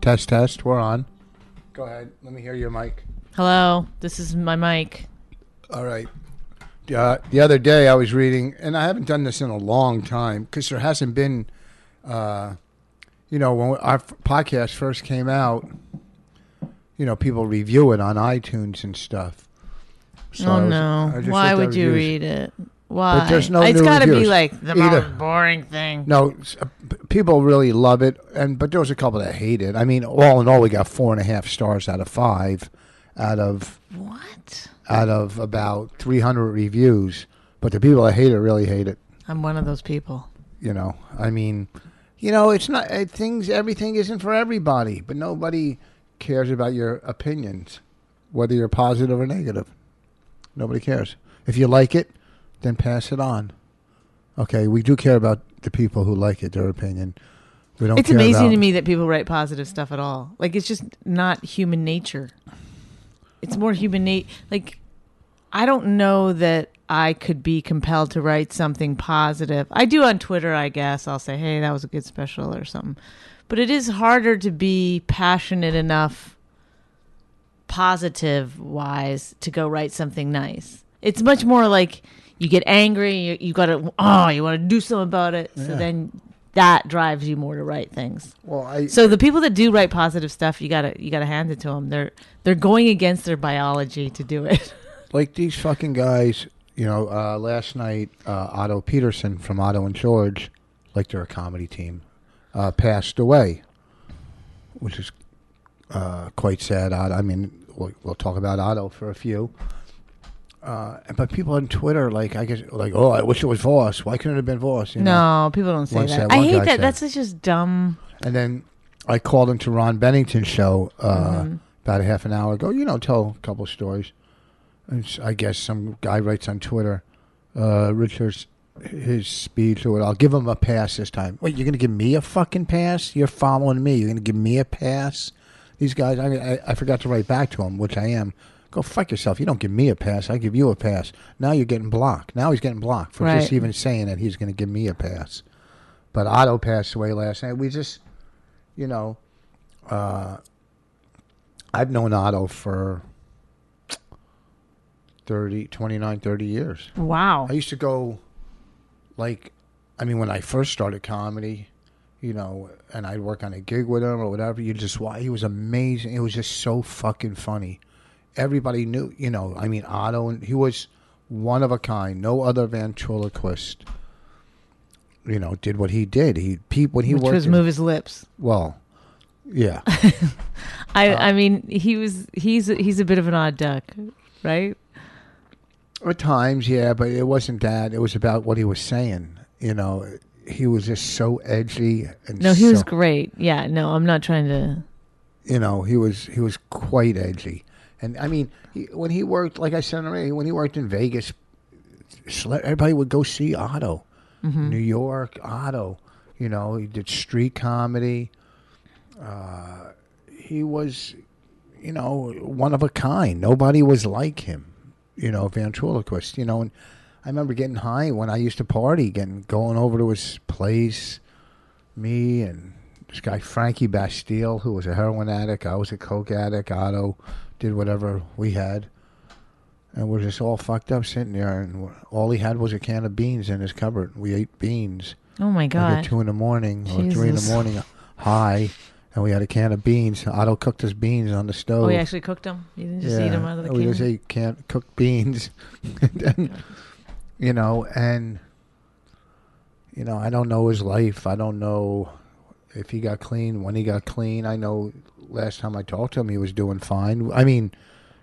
Test, test, we're on. Go ahead. Let me hear your mic. Hello, this is my mic. All right. Uh, the other day I was reading, and I haven't done this in a long time because there hasn't been, uh, you know, when our f- podcast first came out, you know, people review it on iTunes and stuff. So oh was- no! Why looked at would you read it? Why? there's no It's got to be like the Either. most boring thing. No, uh, people really love it, and but there was a couple that hate it. I mean, all in all, we got four and a half stars out of five, out of What? out of about 300 reviews. But the people that hate it really hate it. I'm one of those people. You know, I mean, you know, it's not uh, things. Everything isn't for everybody, but nobody cares about your opinions, whether you're positive or negative. Nobody cares. If you like it, then pass it on. Okay, we do care about the people who like it, their opinion. We don't. It's amazing about- to me that people write positive stuff at all. Like it's just not human nature. It's more human nature. Like I don't know that I could be compelled to write something positive. I do on Twitter, I guess. I'll say, "Hey, that was a good special" or something. But it is harder to be passionate enough positive wise to go write something nice. It's much more like you get angry, you, you got to oh, you want to do something about it. So Yeah. then that drives you more to write things. Well, I So the people that do write positive stuff, you gotta you gotta hand it to them. They're they're going against their biology to do it. like these fucking guys. You know, uh, last night uh, Otto Petersen from Otto and George, like they're a comedy team, uh, passed away, which is uh, quite sad. Otto, I mean, we'll, we'll talk about Otto for a few. Uh, but people on Twitter, like I guess, like, oh, I wish it was Voss. Why couldn't it have been Voss? You know? no, people don't say One that. said- I one hate guy that. said. That's just dumb. And then I called into Ron Bennington's show uh, about a half an hour ago. You know, tell a couple stories. And s- I guess some guy writes on Twitter, uh, Richard's his speech or what. I'll give him a pass this time. Wait, you're going to give me a fucking pass? You're following me. You're going to give me a pass? These guys, I, I, I forgot to write back to him, which I am. Go fuck yourself. You don't give me a pass. I give you a pass. Now you're getting blocked. Now he's getting blocked for just even saying that he's going to give me a pass. But Otto passed away last night. We just, you know, uh, I've known Otto for 30, 29, 30 years. Wow. I used to go, like, I mean, when I first started comedy, you know, and I'd work on a gig with him or whatever, you just, why he was amazing. It was just so fucking funny. Everybody knew, you know, I mean, Otto, and he was one of a kind. No other ventriloquist, you know, did what he did. He, pe- when he Which worked, was in- move his lips. well, yeah. I Uh, I mean he was he's he's a bit of an odd duck, right? At times, yeah, but it wasn't that. It was about what he was saying. You know, he was just so edgy and No, he was great. Yeah, no, I'm not trying to. you know, he was he was quite edgy. And I mean, he, when he worked, like I said already, when he worked in Vegas, everybody would go see Otto. New York, Otto. You know, he did street comedy. Uh, he was, you know, one of a kind. Nobody was like him. You know, ventriloquist. You know, and I remember getting high when I used to party, getting going over to his place. Me and this guy Frankie Bastille, who was a heroin addict. I was a coke addict. Otto did whatever we had, and we're just all fucked up sitting there. And all he had was a can of beans in his cupboard. We ate beans Oh my like god. at two in the morning or three in the morning, high, and we had a can of beans. Otto cooked his beans on the oh, stove. Oh, you actually cooked them. You didn't just eat them out of the we can. just ate can cooked beans, and you know, and you know, I don't know his life. I don't know if he got clean, when he got clean. I know last time I talked to him, he was doing fine. I mean,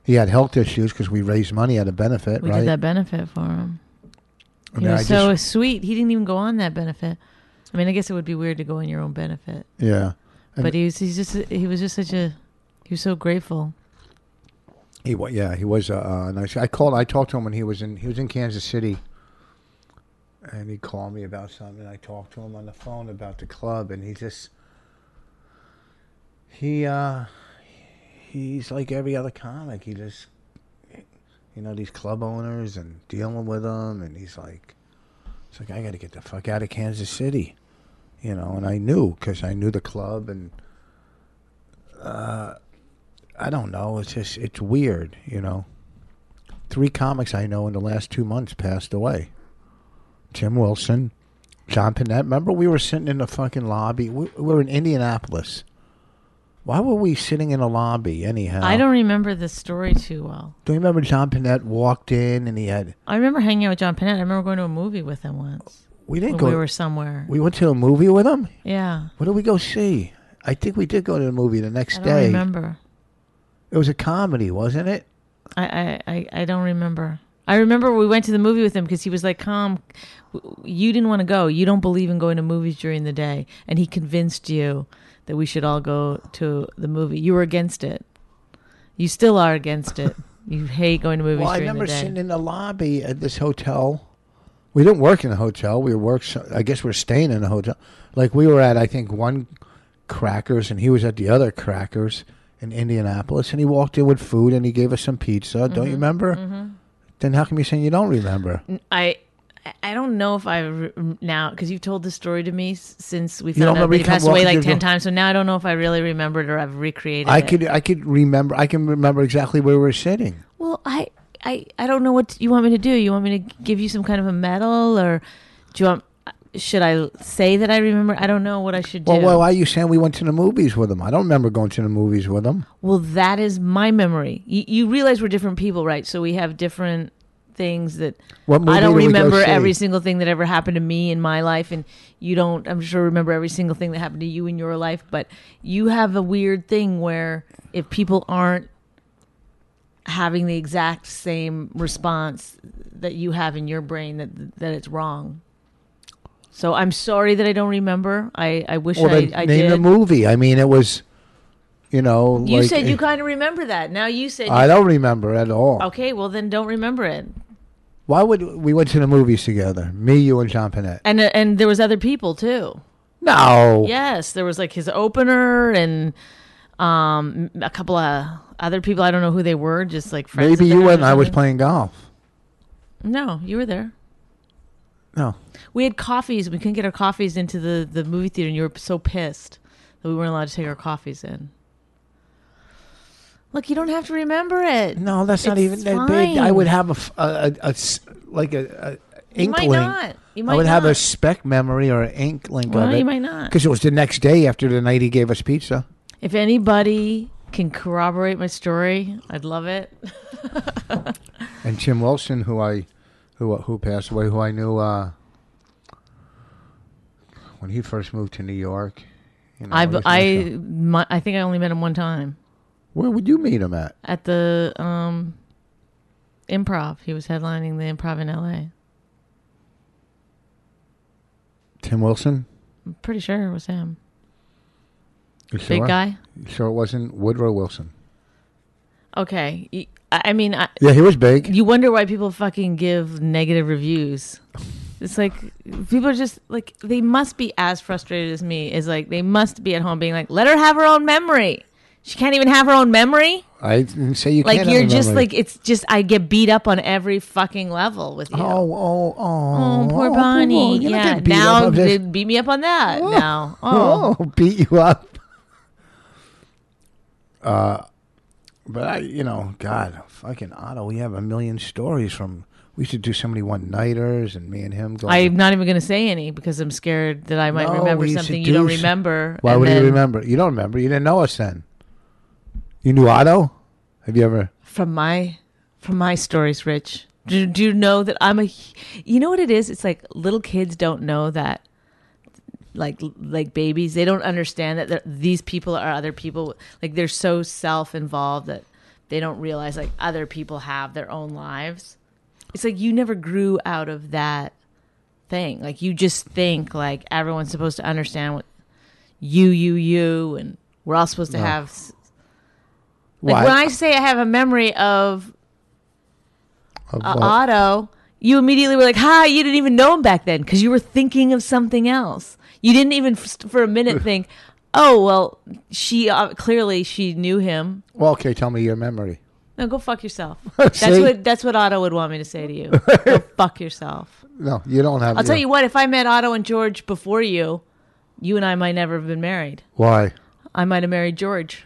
he had health issues because we raised money at a benefit, We right? did that benefit for him. And He was I so just- sweet. He didn't even go on that benefit. I mean, I guess it would be weird to go on your own benefit, yeah. And- but he was he's just he was just such a he was so grateful. He was yeah, he was a uh, nice. I called. I talked to him when he was in. He was in Kansas City, and he called me about something. I talked to him on the phone about the club, and he just he uh he's like every other comic. He just you know these club owners and dealing with them, and he's like, it's like I got to get the fuck out of Kansas City, you know. And I knew because I knew the club and. Uh, I don't know. It's just it's weird, you know. Three comics I know in the last two months passed away. Tim Wilson, John Pinette. Remember we were sitting in the fucking lobby. We, we were in Indianapolis. Why were we sitting in a lobby anyhow? I don't remember the story too well. Do you remember John Pinette walked in and he had? I remember hanging out with John Pinette. I remember going to a movie with him once. We didn't When go. we were somewhere. we went to a movie with him. yeah, What did we go see? I think we did go to the movie the next day. I don't day. remember. It was a comedy, wasn't it? I, I, I, I don't remember. I remember we went to the movie with him because he was like, "Calm, you didn't want to go. You don't believe in going to movies during the day," and he convinced you that we should all go to the movie. You were against it. You still are against it. You hate going to movies Well, I remember the sitting in the lobby at this hotel. We didn't work in a hotel. We worked. I guess we are staying in a hotel. Like we were at, I think one Crackers, and he was at the other Crackers in Indianapolis. And he walked in with food, and he gave us some pizza. Don't Mm-hmm. you remember? Then how come you're saying you don't remember? I I don't know if I re- now because you've told the story to me since we found out that he passed away like ten times. So now I don't know if I really remembered or I've recreated. It. I it. could. I could remember. I can remember exactly where we were sitting. Well, I, I, I don't know what you want me to do. You want me to give you some kind of a medal, or do you want? Should I say that I remember? I don't know what I should do. Well, well, why are you saying we went to the movies with him? I don't remember going to the movies with him. Well, that is my memory. You, you realize we're different people, right? So we have different things that I don't did we go remember every single thing that ever happened to me in my life, and you don't. I'm sure remember every single thing that happened to you in your life, but you have a weird thing where if people aren't having the exact same response that you have in your brain, that that it's wrong. So I'm sorry that I don't remember. I I wish Well, I, I name did. the movie. I mean, it was, you know, you like, said you kind of remember that. Now you said I don't remember at all. Okay, well then don't remember it. Why would we went to the movies together? Me, you, and John Pinette. And uh, and there was other people too. No. Yes, there was like his opener and um a couple of other people. I don't know who they were. Just like friends. Maybe you or I was playing golf. No, you were there. No. We had coffees. We couldn't get our coffees into the the movie theater, and you were so pissed that we weren't allowed to take our coffees in. Look, you don't have to remember it. No, that's not even that big. I would have a, f- a- a- a s- like a, a You might inkling. not. You I might would have a not. speck memory or an inkling Well, of it. you might not. Because it was the next day after the night he gave us pizza. If anybody can corroborate my story, I'd love it. And Tim Wilson, who I, who who passed away, who I knew uh, when he first moved to New York. You know, I I my, I think I only met him one time where would you meet him at? at the um improv. He was headlining the improv in L.A. Tim Wilson. I'm pretty sure it was him. You Big sure? guy. You Sure, it wasn't Woodrow Wilson. Okay. I mean, I, Yeah, he was big. you wonder why people fucking give negative reviews. It's like people are just like they must be as frustrated as me. Is like they must be at home being like, let her have her own memory. She can't even have her own memory. I didn't say you Like can't. you're have a just memory. like it's just I get beat up on every fucking level with you. Oh, oh, oh, Oh, poor oh, Bonnie. You're not yeah. getting beat Now. I'm just- they beat me up on that. Now. Oh. oh, beat you up. Uh, but I, you know, God, fucking Otto. We have a million stories from. We used to do so many one nighters, and me and him going. I'm not even going to say any because I'm scared that I might No, remember we something you don't s- remember. Why and would then you remember? You don't remember. You didn't know us then. You knew Otto. Have you ever? From my from my stories, Rich. Do, do you know that I'm a? You know what it is? It's like little kids don't know that. Like like babies, they don't understand that these people are other people. Like they're so self involved that they don't realize like other people have their own lives. It's like you never grew out of that thing. Like you just think like everyone's supposed to understand what you you you and we're all supposed to have s- like Why? when I say I have a memory of Of uh. Otto, you immediately were like, "Hi!" You didn't even know him back then because you were thinking of something else. You didn't even f- for a minute think, "Oh, well, she uh, clearly she knew him." well, okay, tell me your memory. No, go fuck yourself. That's what that's what Otto would want me to say to you. go fuck yourself. No, you don't have. To I'll tell you what. If I met Otto and George before you, you and I might never have been married. Why? I might have married George.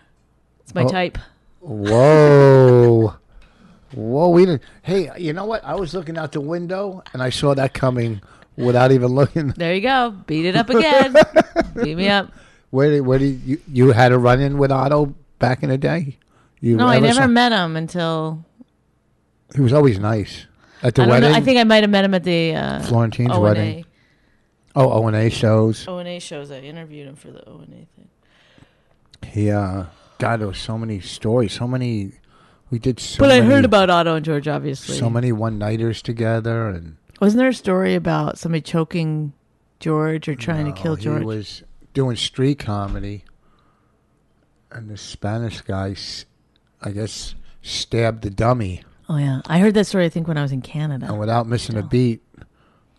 It's my Oh. type. Whoa. Whoa, we didn't. Hey, you know what? I was looking out the window and I saw that coming without even looking. There you go. Beat it up again. Beat me up. Where did, where did you, you had a run in with Otto back in the day? You No, I never saw- met him until He was always nice. At the I wedding? know. I think I might have met him at the uh, Florentine's O&A. wedding. Oh, O and A shows. O and A shows. I interviewed him for the O and A thing. He, uh, God, there was so many stories, so many. We did so but I many, heard about Otto and George. Obviously, so many one nighters together, and wasn't there a story about somebody choking George or trying to kill George? He was doing street comedy, and the Spanish guy, I guess, stabbed the dummy, oh yeah, I heard that story. I think when I was in Canada. and without missing a beat,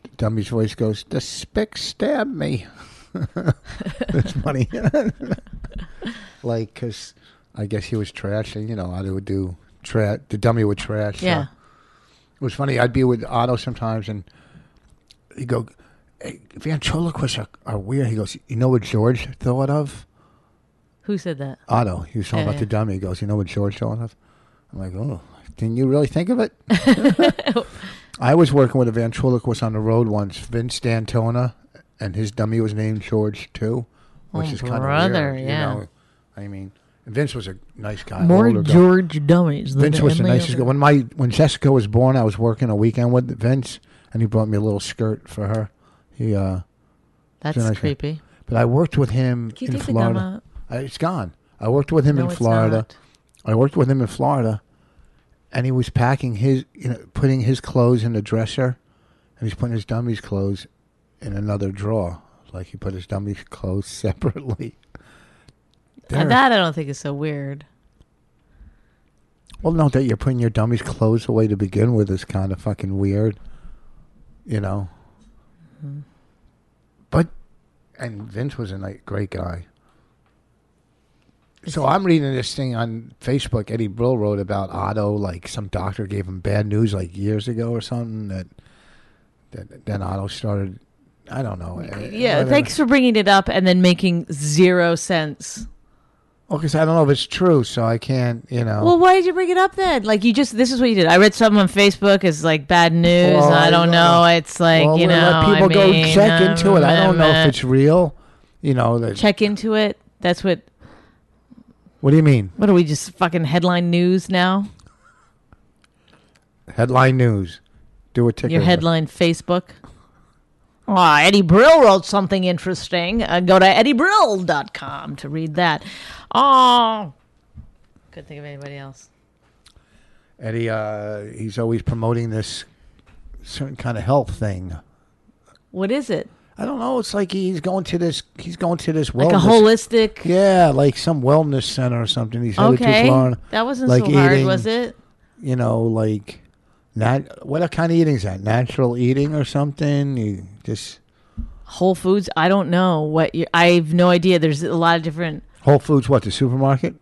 the dummy's voice goes, "The spick stabbed me." That's funny. like, cause I guess he was trash, and you know, Otto would do trash. The dummy would trash. so- yeah, it was funny. I'd be with Otto sometimes, and he'd go, hey, "Ventriloquists are, are weird." He goes, "You know what George thought of?" who said that? Otto. He was talking Yeah, about yeah. the dummy. He goes, "You know what George thought of?" I'm like, "Oh, didn't you really think of it?" I was working with a ventriloquist on the road once, Vince D'Antona, and his dummy was named George too, which Oh, is kind of brother, weird. yeah. You know, I mean, Vince was a nice guy. More older guy. George dummies. than Vince was the any nicest guy. When my when Jessica was born, I was working a weekend with Vince, and he brought me a little skirt for her. He, uh, That's nice guy. creepy. but I worked with him Can you in take the gum Florida. out? Uh, it's gone. I worked with him No, in Florida. I worked with him in Florida, and he was packing his, you know, putting his clothes in the dresser, and he's putting his dummy's clothes in another drawer. Like he put his dummy's clothes separately. Uh, There- that I don't think is so weird. Well, no, that you're putting your dummy's clothes away to begin with is kind of fucking weird. You know. Mm-hmm. But, and Vince was a great guy. So I'm reading this thing on Facebook. Eddie Brill wrote about Otto, like some doctor gave him bad news like years ago or something. That, that then Otto started. I don't know. uh, Yeah, whatever. thanks for bringing it up and then making zero sense. Well, because I don't know if it's true, so I can't. You know. Well, why did you bring it up then? Like you just this is what you did. I read something on Facebook as like bad news. Well, I don't know. It's like well, you know. let people I go mean, check into it. I don't know uh, if it's real. You know. That, check into it. That's what. What do you mean? What are we just fucking headline news now? Headline news. Do a ticker. Your headline Facebook. Ah, Eddie Brill wrote something interesting. Uh, go to eddiebrill.com to read that. Oh, couldn't think of anybody else. Eddie, uh, he's always promoting this certain kind of health thing. What is it? I don't know. It's like he's going to this. He's going to this wellness. Like a holistic. Yeah, like some wellness center or something. He's Okay, that wasn't like so hard, eating- was it? You know, like nat. What kind of eating is that? Natural eating or something? You just Whole Foods. I don't know what you. I have no idea. There's a lot of different Whole Foods. What the supermarket?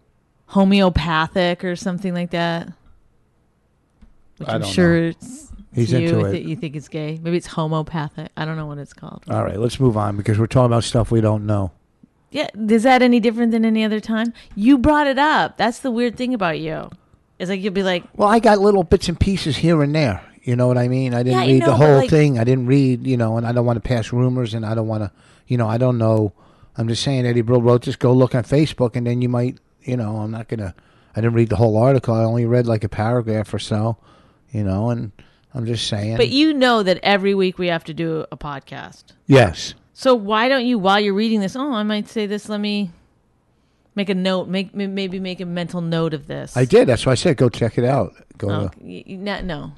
homeopathic or something like that. Which I I'm don't sure know. it's. He's you, into it. you think it's gay? Maybe it's homopathic. I don't know what it's called. All right, let's move on because we're talking about stuff we don't know. Yeah, is that any different than any other time? You brought it up. That's the weird thing about you. It's like you'll be like, Well, I got little bits and pieces here and there. You know what I mean? I didn't Yeah, I read know, the but, whole like- thing. I didn't read, you know, and I don't want to pass rumors, and I don't want to, you know, I don't know. I'm just saying, Eddie Brill wrote, just go look on Facebook, and then you might, you know, I'm not gonna. I didn't read the whole article. I only read like a paragraph or so, you know, and I'm just saying. But you know that every week we have to do a podcast. yes. So why don't you, while you're reading this, oh, I might say this. Let me make a note. Make maybe make a mental note of this. I did. That's why I said go check it out. Go. Oh, y- y- no, no.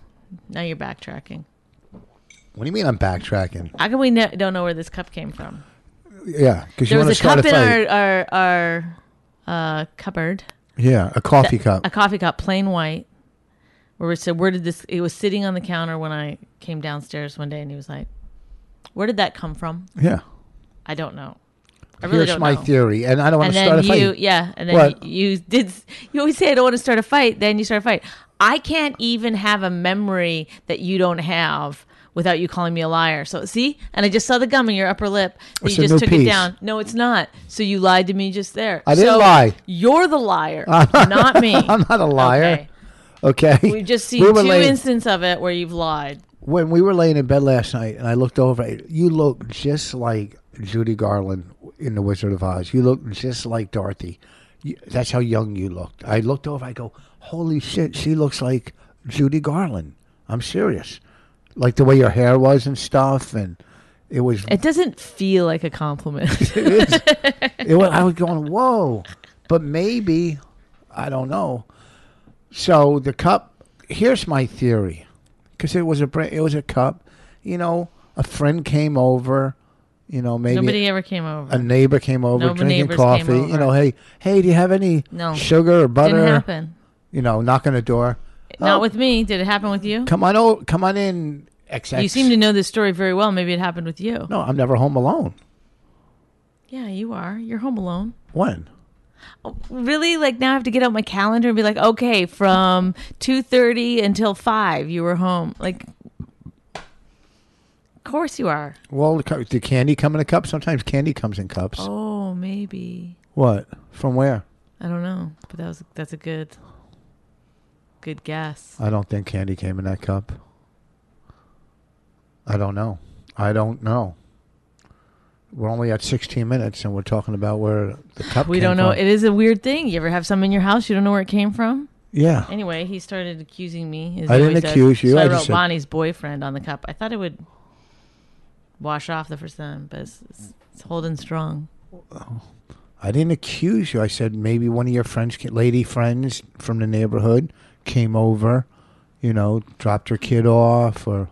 Now you're backtracking. what do you mean I'm backtracking? How come we ne- don't know where this cup came from? Yeah, because you There want was a start cup a in fight. our our, our uh, cupboard, yeah, a coffee cup. a coffee cup, plain white. Where we said, "Where did this?" It was sitting on the counter when I came downstairs one day, and he was like, "Where did that come from?" yeah. I don't know. Really Here's my know. theory, and I don't want to start a you, fight. yeah, and then What? you, did. You always say I don't want to start a fight. Then you start a fight. I can't even have a memory that you don't have without you calling me a liar. So see, and I just saw the gum in your upper lip. It's you just new took piece. it down. No, it's not. So you lied to me just there. I didn't So lie. You're the liar, not me. I'm not a liar. Okay. Okay. We've just seen We two laying- instances of it where you've lied. when we were laying in bed last night, and I looked over, you look just like Judy Garland in The Wizard of Oz. You look just like Dorothy. You, that's how young you looked. I looked over, I go, holy shit, she looks like Judy Garland. I'm serious. Like the way your hair was and stuff, and it was. It doesn't feel like a compliment. it is. It was, I was going, whoa. But maybe, I don't know. So the cup, here's my theory. Because it was a it was a cup. You know, a friend came over. You know, maybe Nobody ever came over. a neighbor came over No drinking coffee. You know, hey, hey, do you have any No. sugar or butter? Didn't happen. You know, knock on the door. Not Oh, with me. Did it happen with you? Come on, oh, come on in. XX. You seem to know this story very well. Maybe it happened with you. No, I'm never home alone. Yeah, you are. You're home alone. When? Oh, really? Like now I have to get out my calendar and be like, okay, from two thirty until five, you were home. Like, course you are. Well, the did candy come in a cup? Sometimes candy comes in cups. Oh, maybe. What? From where? I don't know, but that was that's a good, good guess. I don't think candy came in that cup. I don't know. I don't know. We're only at 16 minutes and we're talking about where the cup We don't know. from. It is a weird thing. You ever have some in your house you don't know where it came from? yeah. Anyway, he started accusing me. I didn't always does. accuse you. So I, I wrote said- Bonnie's boyfriend on the cup. I thought it would wash off the first time, but it's, it's, it's holding strong. I didn't accuse you. I said maybe one of your French lady friends from the neighborhood, came over, you know, dropped her kid off or.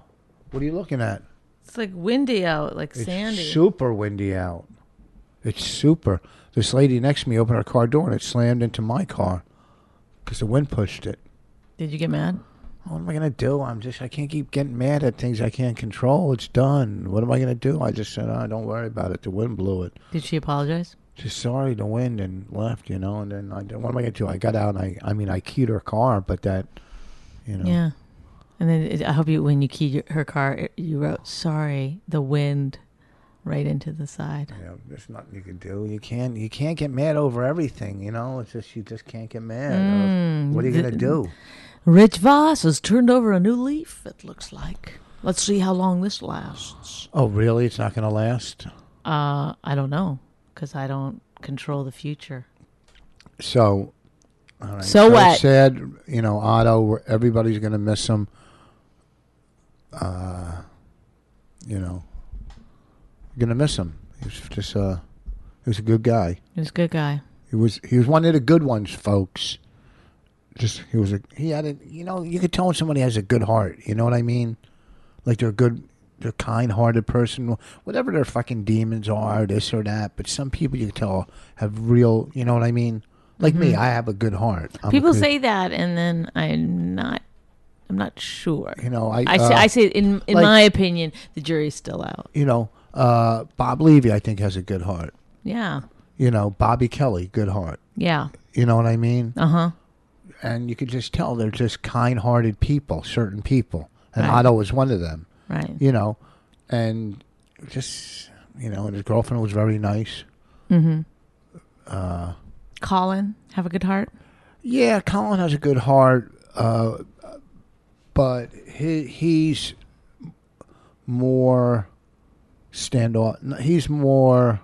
What are you looking at? It's like windy out, like It's sandy. super windy out. It's super. This lady next to me opened her car door and it slammed into my car because the wind pushed it. Did you get mad? What am I gonna do? I'm just I can't keep getting mad at things I can't control. It's done. What am I gonna do? I just said, oh, don't worry about it. The wind blew it. Did she apologize? She's sorry, the wind and left, you know. And then I what am I gonna do? I got out. and I I mean I keyed her car, but that, you know. Yeah. And then it, I hope you, when you keyed her car, you wrote "Sorry, the wind," right into the side. Know, there's nothing you can do. You can't. You can't get mad over everything. You know, it's just you just can't get mad. Mm, what are you gonna do? Rich Voss has turned over a new leaf. It looks like. Let's see how long this lasts. Oh, really? It's not gonna last. Uh, I don't know because I don't control the future. So, all right. So what? Sad, you know, Otto. Everybody's gonna miss him. Uh, you know, gonna miss him. He was just uh, he was a good guy. He was a good guy. He was he was one of the good ones, folks. Just he was a he had a you know you could tell when somebody has a good heart. You know what I mean? Like they're a good, they're kind-hearted person. Whatever their fucking demons are, this or that. But some people you can tell have real. You know what I mean? Like me, I have a good heart. I'm Mm-hmm. People good- say that, and then I'm not. I'm not sure. you know I I say, uh, I say, in in like- my opinion, the jury's still out. you know uh, Bob Levy I think has a good heart. Yeah, You know Bobby Kelly, good heart. yeah, You know what I mean? uh huh. And you could just tell they're just kind-hearted people, certain people, and Right. Otto was one of them. Right. You know, and just you know, and his girlfriend was very nice. Mm-hmm. Uh, Colin, have a good heart. Yeah, Colin has a good heart, uh, but he, he's more standoff. He's more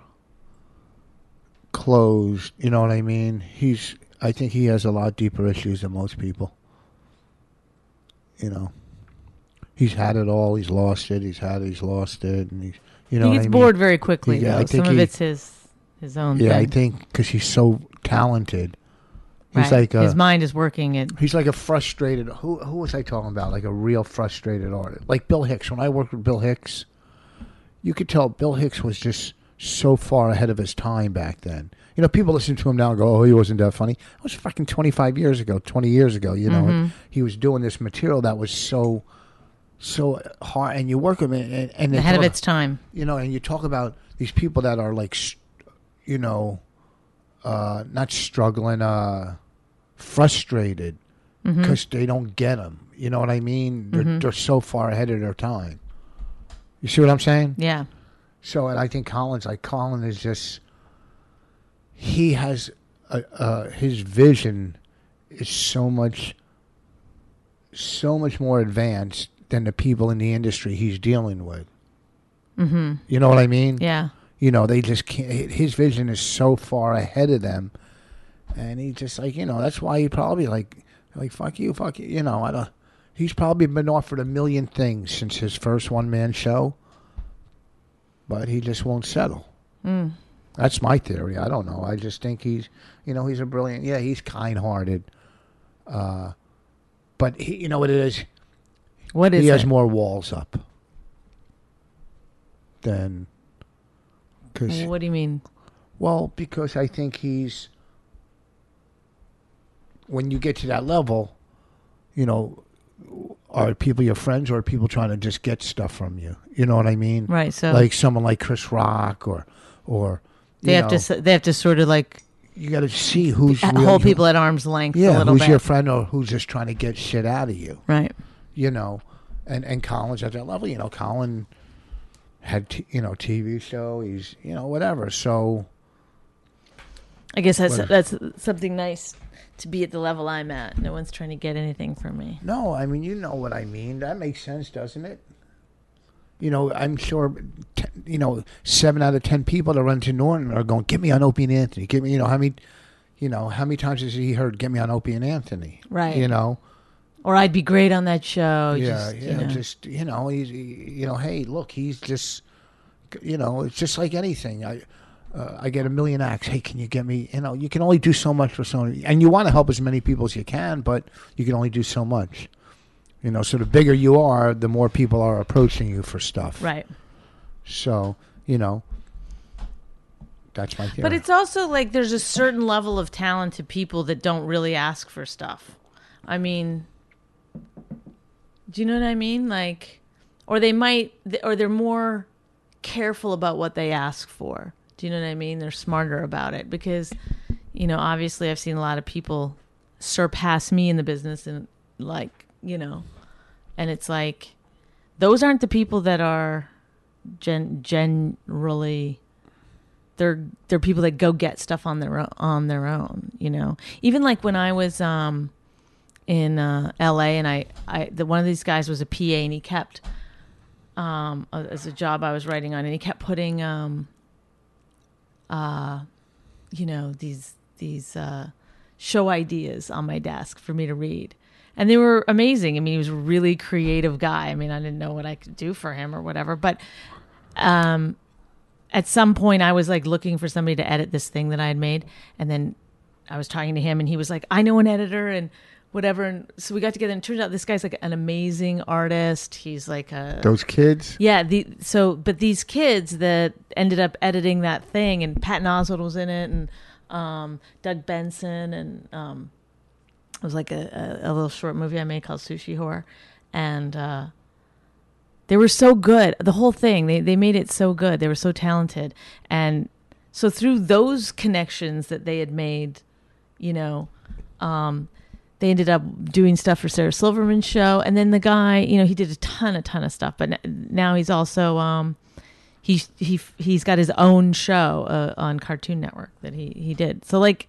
closed. You know what I mean? He's. I think he has a lot deeper issues than most people. You know, He's had it all. He's lost it. He's had it. He's lost it, and he's you know. he gets I mean? bored very quickly. Yeah, I think Some of it's his his own. Yeah, I think because he's so talented. He's Right. like a, his mind is working. It He's like a frustrated. Who who was I talking about? Like a real frustrated artist, like Bill Hicks. When I worked with Bill Hicks, you could tell Bill Hicks was just so far ahead of his time back then. You know, people listen to him now and go, "Oh, he wasn't that funny." It was fucking twenty five years ago, twenty years ago. You know, and he was doing this material that was so, so hard, and you work with it, and, and ahead of its time. you know, and you talk about these people that are like, you know, uh, not struggling, uh, frustrated Mm-hmm. because they don't get them. You know what I mean? They're, they're so far ahead of their time. You see what I'm saying? Yeah. So, and I think Collins, like Colin, is just he has a, uh, his vision is so much, so much more advanced than the people in the industry he's dealing with. Mm-hmm. You know what I mean? Yeah. You know, they just can't. His vision is so far ahead of them, and he just like you know that's why he probably like like fuck you, fuck you. You know, I don't. He's probably been offered a million things since his first one man show, but he just won't settle. That's my theory. I don't know. I just think he's, you know, he's a brilliant. Yeah, he's kind-hearted. Uh, but he, you know what it is? What is he has more walls up than. Cause, What do you mean? well, because I think he's. When you get to that level, you know, are people your friends or are people trying to just get stuff from you? You know what I mean? Right. So Like someone like Chris Rock or, or they have know, to they have to sort of like You got to see who's h- really- hold people at arm's length a Yeah, little who's bit. your friend or who's just trying to get shit out of you? right. you know, and and Colin's at that level. You know, Colin had t- you know TV show. He's you know whatever. So I guess that's What- that's something nice to be at the level I'm at. No one's trying to get anything from me. no, I mean you know what I mean. That makes sense, doesn't it? You know, I'm sure. T- you know, seven out of ten people that run to Norton are going, "Get me on Opie and Anthony." Get me. You know how many. You know how many times has he heard "Get me on Opie and Anthony"? Right. You know. Or I'd be great on that show. yeah, just, yeah, you know. just you know, he's he- you know, hey, look, he's just, you know, it's just like anything. I, uh, I get a million acts. Hey, can you get me? You know, you can only do so much for someone, and you want to help as many people as you can, but you can only do so much. You know, so the bigger you are, the more people are approaching you for stuff. right. So you know, that's my theory. But it's also like there's a certain level of talented people that don't really ask for stuff. I mean, do you know what I mean? Like, or they might, or they're more careful about what they ask for. Do you know what I mean? They're smarter about it because, you know, obviously I've seen a lot of people surpass me in the business and like, you know, and it's like those aren't the people that are gen- generally they're they're people that go get stuff on their own, on their own, you know. Even like when I was um in uh, L.A. and I, I the one of these guys was a PA and he kept um as a job I was writing on and he kept putting um uh you know these these uh show ideas on my desk for me to read. And they were amazing. I mean, he was a really creative guy. I mean, I didn't know what I could do for him or whatever, but um at some point I was like looking for somebody to edit this thing that I had made and then I was talking to him and he was like, I know an editor and whatever and so we got together and it turns out this guy's like an amazing artist. He's like a those kids. yeah, the so but these kids that ended up editing that thing and Patton Oswalt was in it and um Doug Benson and um it was like a, a, a little short movie I made called Sushi Whore and uh they were so good. The whole thing, they they made it so good. They were so talented. And so through those connections that they had made, you know, um they ended up doing stuff for Sarah Silverman's show, and then the guy, you know, he did a ton, a ton of stuff. But now he's also um, he's he he's got his own show uh, on Cartoon Network that he he did. So like,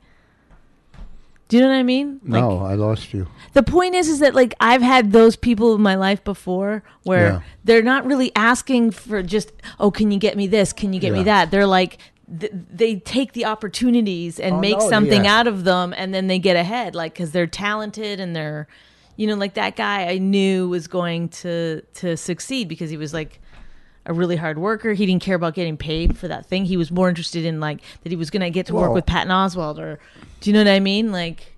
do you know what I mean? Like, no, I lost you. the point is is that like i've had those people in my life before where Yeah. they're not really asking for just oh can you get me this can you get me that they're like th- they take the opportunities and Oh, make no, something yeah. out of them and then they get ahead like because they're talented and they're You know, like that guy I knew was going to to succeed because he was like a really hard worker. He didn't care about getting paid for that thing. He was more interested in like that he was going to get to work Well- with Patton Oswalt or do you know what I mean? Like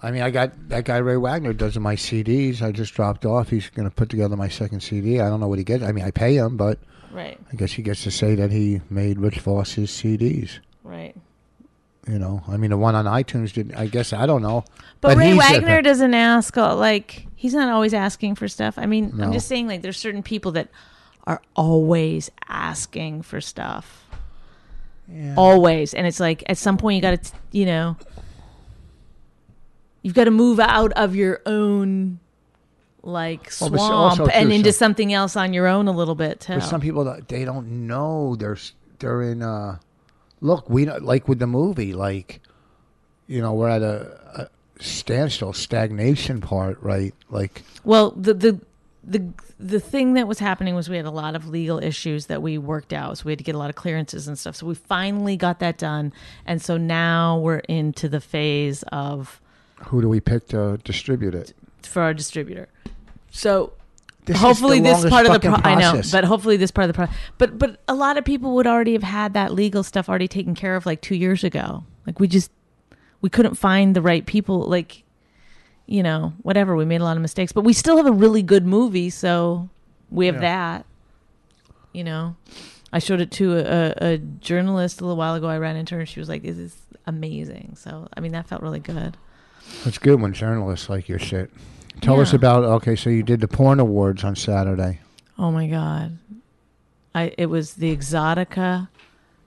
I mean, I got that guy Ray Wagner does my CDs. I just dropped off. He's going to put together my second CD. I don't know what he gets. I mean, I pay him, but right, I guess he gets to say that he made Rich Voss's CDs. right. You know, I mean, the one on iTunes didn't. I guess I don't know. But, Ray he's Wagner doesn't ask uh, like he's not always asking for stuff. I mean, I'm No. just saying like there's certain people that are always asking for stuff. Yeah. Always. And it's like at some point you got to you know you've got to move out of your own like Well, swamp also, and into some- something else on your own a little bit too. Some people don't- they don't know they're they're in. uh Look, we don't like with the movie, like you know, we're at a, a standstill, stagnation part, right? Like Well, the the the the thing that was happening was we had a lot of legal issues that we worked out. So we had to get a lot of clearances and stuff. So we finally got that done. And so now we're into the phase of who do we pick to distribute it? for our distributor. So This hopefully this part of the pro- fucking I know, process. but hopefully this part of the pro- but but a lot of people would already have had that legal stuff already taken care of like 2 years ago. Like we just we couldn't find the right people like you know, whatever, we made a lot of mistakes, but we still have a really good movie, so we have Yeah. that. You know. I showed it to a, a journalist a little while ago. I ran into her and she was like, "This is amazing." So, I mean, that felt really good. It's good when journalists like your shit. Tell us about. Okay, so you did the porn awards on Saturday. Oh my god. I it was the Exotica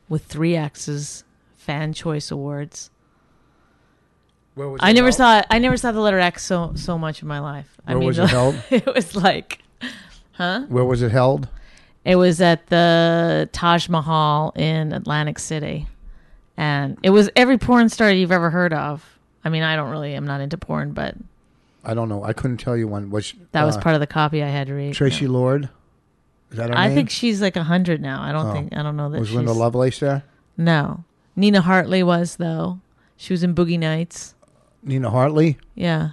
with three X's fan choice awards. Where was I never saw I new saw the letter X so so much in my life. I Where mean was it held? it was like huh? Where was it held? It was at the Taj Mahal in Atlantic City. And it was every porn star you've ever heard of. I mean, I don't really I'm not into porn, but I don't know. I couldn't tell you one. Was that was uh, part of the copy I had to read. Tracy Lord? Is that her I name? think she's like a hundred now. I don't Oh. think I don't know that was she's Linda Lovelace there? No. Nina Hartley was though. She was in Boogie Nights. Nina Hartley? Yeah.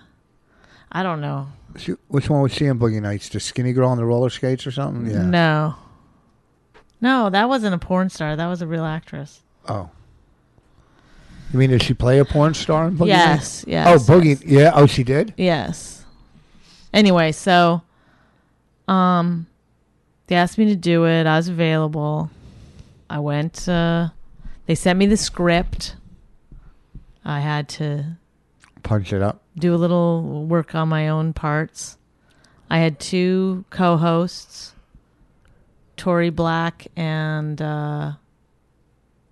I don't know. She, which one was she in Boogie Nights? The skinny girl on the roller skates or something? Yeah. No. No, that wasn't a porn star. That was a real actress. Oh. You mean did she play a porn star in Boogie Nights? yes, yes. Oh, Boogie. Yes. Yeah. Oh, she did. yes. Anyway, so um they asked me to do it. I was available. I went uh they sent me the script. I had to Punch it up. do a little work on my own parts. I had two co-hosts, Tori Black and uh,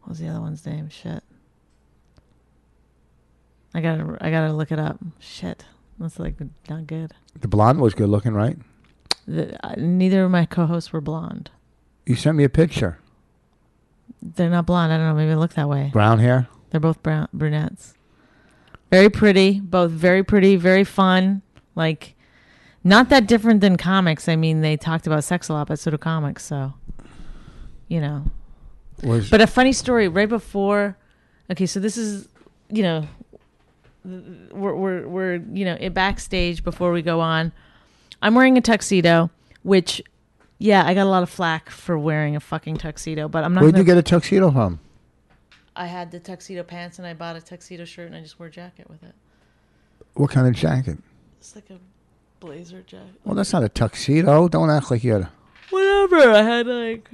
what was the other one's name? Shit, I gotta I gotta look it up. Shit, that's like not good. The blonde was good looking, right? The, uh, neither of my co-hosts were blonde. You sent me a picture. They're not blonde. I don't know. Maybe they look that way. Brown hair. They're both brown brunettes. Very pretty, both very pretty, very fun. Like not that different than comics. I mean, they talked about sex a lot, but so do comics. So, you know. Was But a funny story right before. Okay, so this is, you know, we're we're we're you know it backstage before we go on. I'm wearing a tuxedo, which, yeah, I got a lot of flack for wearing a fucking tuxedo, but I'm not. where'd gonna- you get a tuxedo from? I had the tuxedo pants and I bought a tuxedo shirt and I just wore a jacket with it. What kind of jacket? It's like a blazer jacket. Well, that's not a tuxedo. Don't act like you're. Whatever. I had like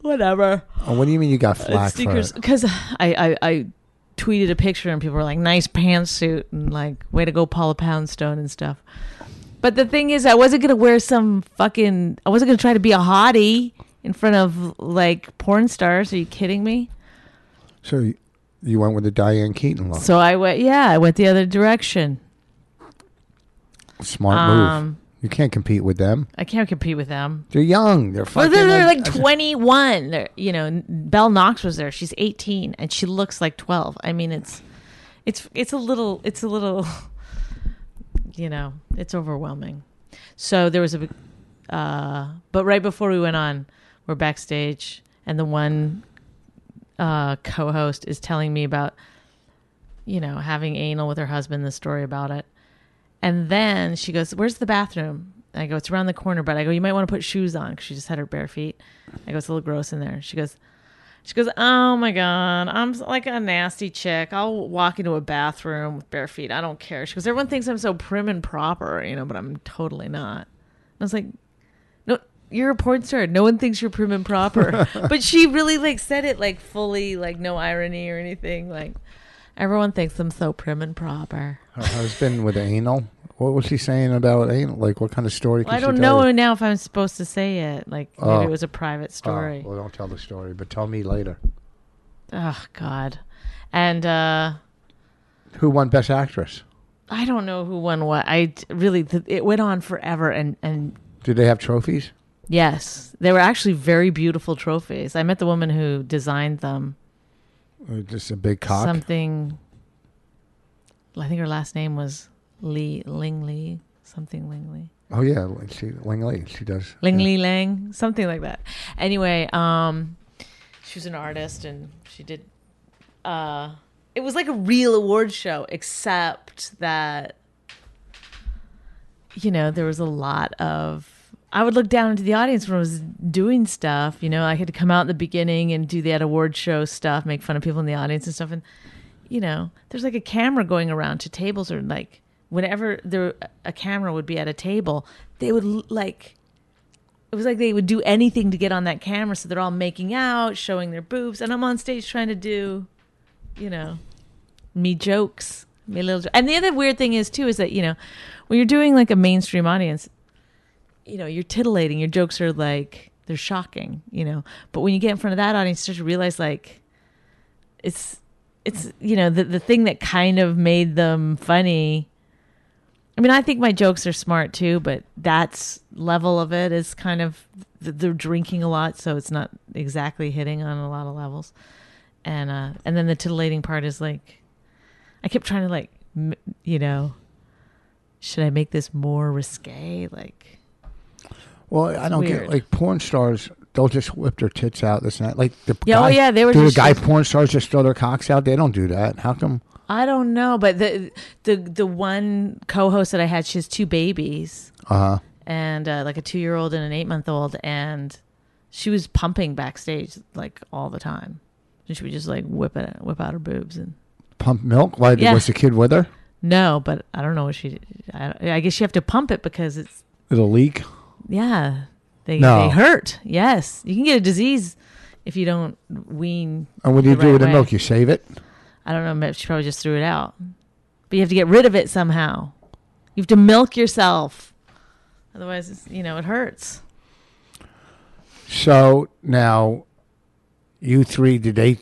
whatever. Oh, what do you mean you got Uh, flack for sneakers because I, I I tweeted a picture and people were like nice pantsuit and like way to go Paula Poundstone and stuff. But the thing is, I wasn't gonna wear some fucking. I wasn't gonna try to be a hottie in front of like porn stars. Are you kidding me? So you, went with the Diane Keaton look. So I went. Yeah, I went the other direction. Smart move. Um, You can't compete with them. I can't compete with them. They're young. They're Well, fucking. they're, they're like 21. They're, you know, Belle Knox was there. She's 18 and she looks like 12. I mean, it's it's it's a little it's a little you know, it's overwhelming. So there was a uh but right before we went on, we're backstage and the one uh co-host is telling me about you know, having anal with her husband, the story about it. And then she goes, "Where's the bathroom?" I go, "It's around the corner." But I go, "You might want to put shoes on because she just had her bare feet." I go, "It's a little gross in there." She goes, "She goes, oh my god, I'm like a nasty chick. I'll walk into a bathroom with bare feet. I don't care." She goes, "Everyone thinks I'm so prim and proper, you know, but I'm totally not." I was like, "No, you're a porn star. No one thinks you're prim and proper." but she really like said it like fully, like no irony or anything. Like everyone thinks I'm so prim and proper. Her husband with anal. What was she saying about anal? Like, what kind of story? Well, I don't know you? now if I'm supposed to say it. Like maybe Oh. it was a private story. Oh, well, don't tell the story, but tell me later. Oh God. And uh Who won Best Actress? I don't know who won what. I really th- it went on forever and and Did they have trophies? Yes, they were actually very beautiful trophies. I met the woman who designed them. Or just a big cock? Something I think her last name was Lee Ling Lee, something Ling Lee. Oh yeah, she Ling Lee. She does. Ling yeah. Lang, something like that. Anyway, um, she was an artist and she did. Uh, it was like a real award show, except that you know there was a lot of. I would look down into the audience when I was doing stuff. You know, I had to come out in the beginning and do that award show stuff, make fun of people in the audience and stuff. And you know, there's like a camera going around to tables or like whenever there a camera would be at a table, they would like it was like they would do anything to get on that camera so they're all making out, showing their boobs, and I'm on stage trying to do, you know, me jokes, me little. jo- And the other weird thing is too is that you know, when you're doing like a mainstream audience, you know, you're titillating. Your jokes are like they're shocking, you know. But when you get in front of that audience, you start to realize like it's it's you know the the thing that kind of made them funny. I mean, I think my jokes are smart too, but that's level of it is kind of they're drinking a lot, so it's not exactly hitting on a lot of levels. And uh and then the titillating part is like I kept trying to like you know should I make this more risque like Well, I don't weird. get like porn stars. They'll just whip their tits out. This and that. Like the Yeah, oh, yeah, they were Do just- the guy porn stars just throw their cocks out? They don't do that. How come? I don't know, but the the the one co-host that I had, she has two babies Uh huh. and uh, like a two year old and an eight month old, and she was pumping backstage like all the time. And she would just like whip it, whip out her boobs, and Pump milk. Why Yeah. was the kid with her? no, but I don't know what she. I, I guess you have to pump it because it's It'll leak. Yeah, they No. they hurt. Yes, you can get a disease if you don't wean. And what do you do right with the milk? You save it. I don't know. She probably just threw it out. But you have to get rid of it somehow. You have to milk yourself. Otherwise, it's, you know, it hurts. So now, you three did they?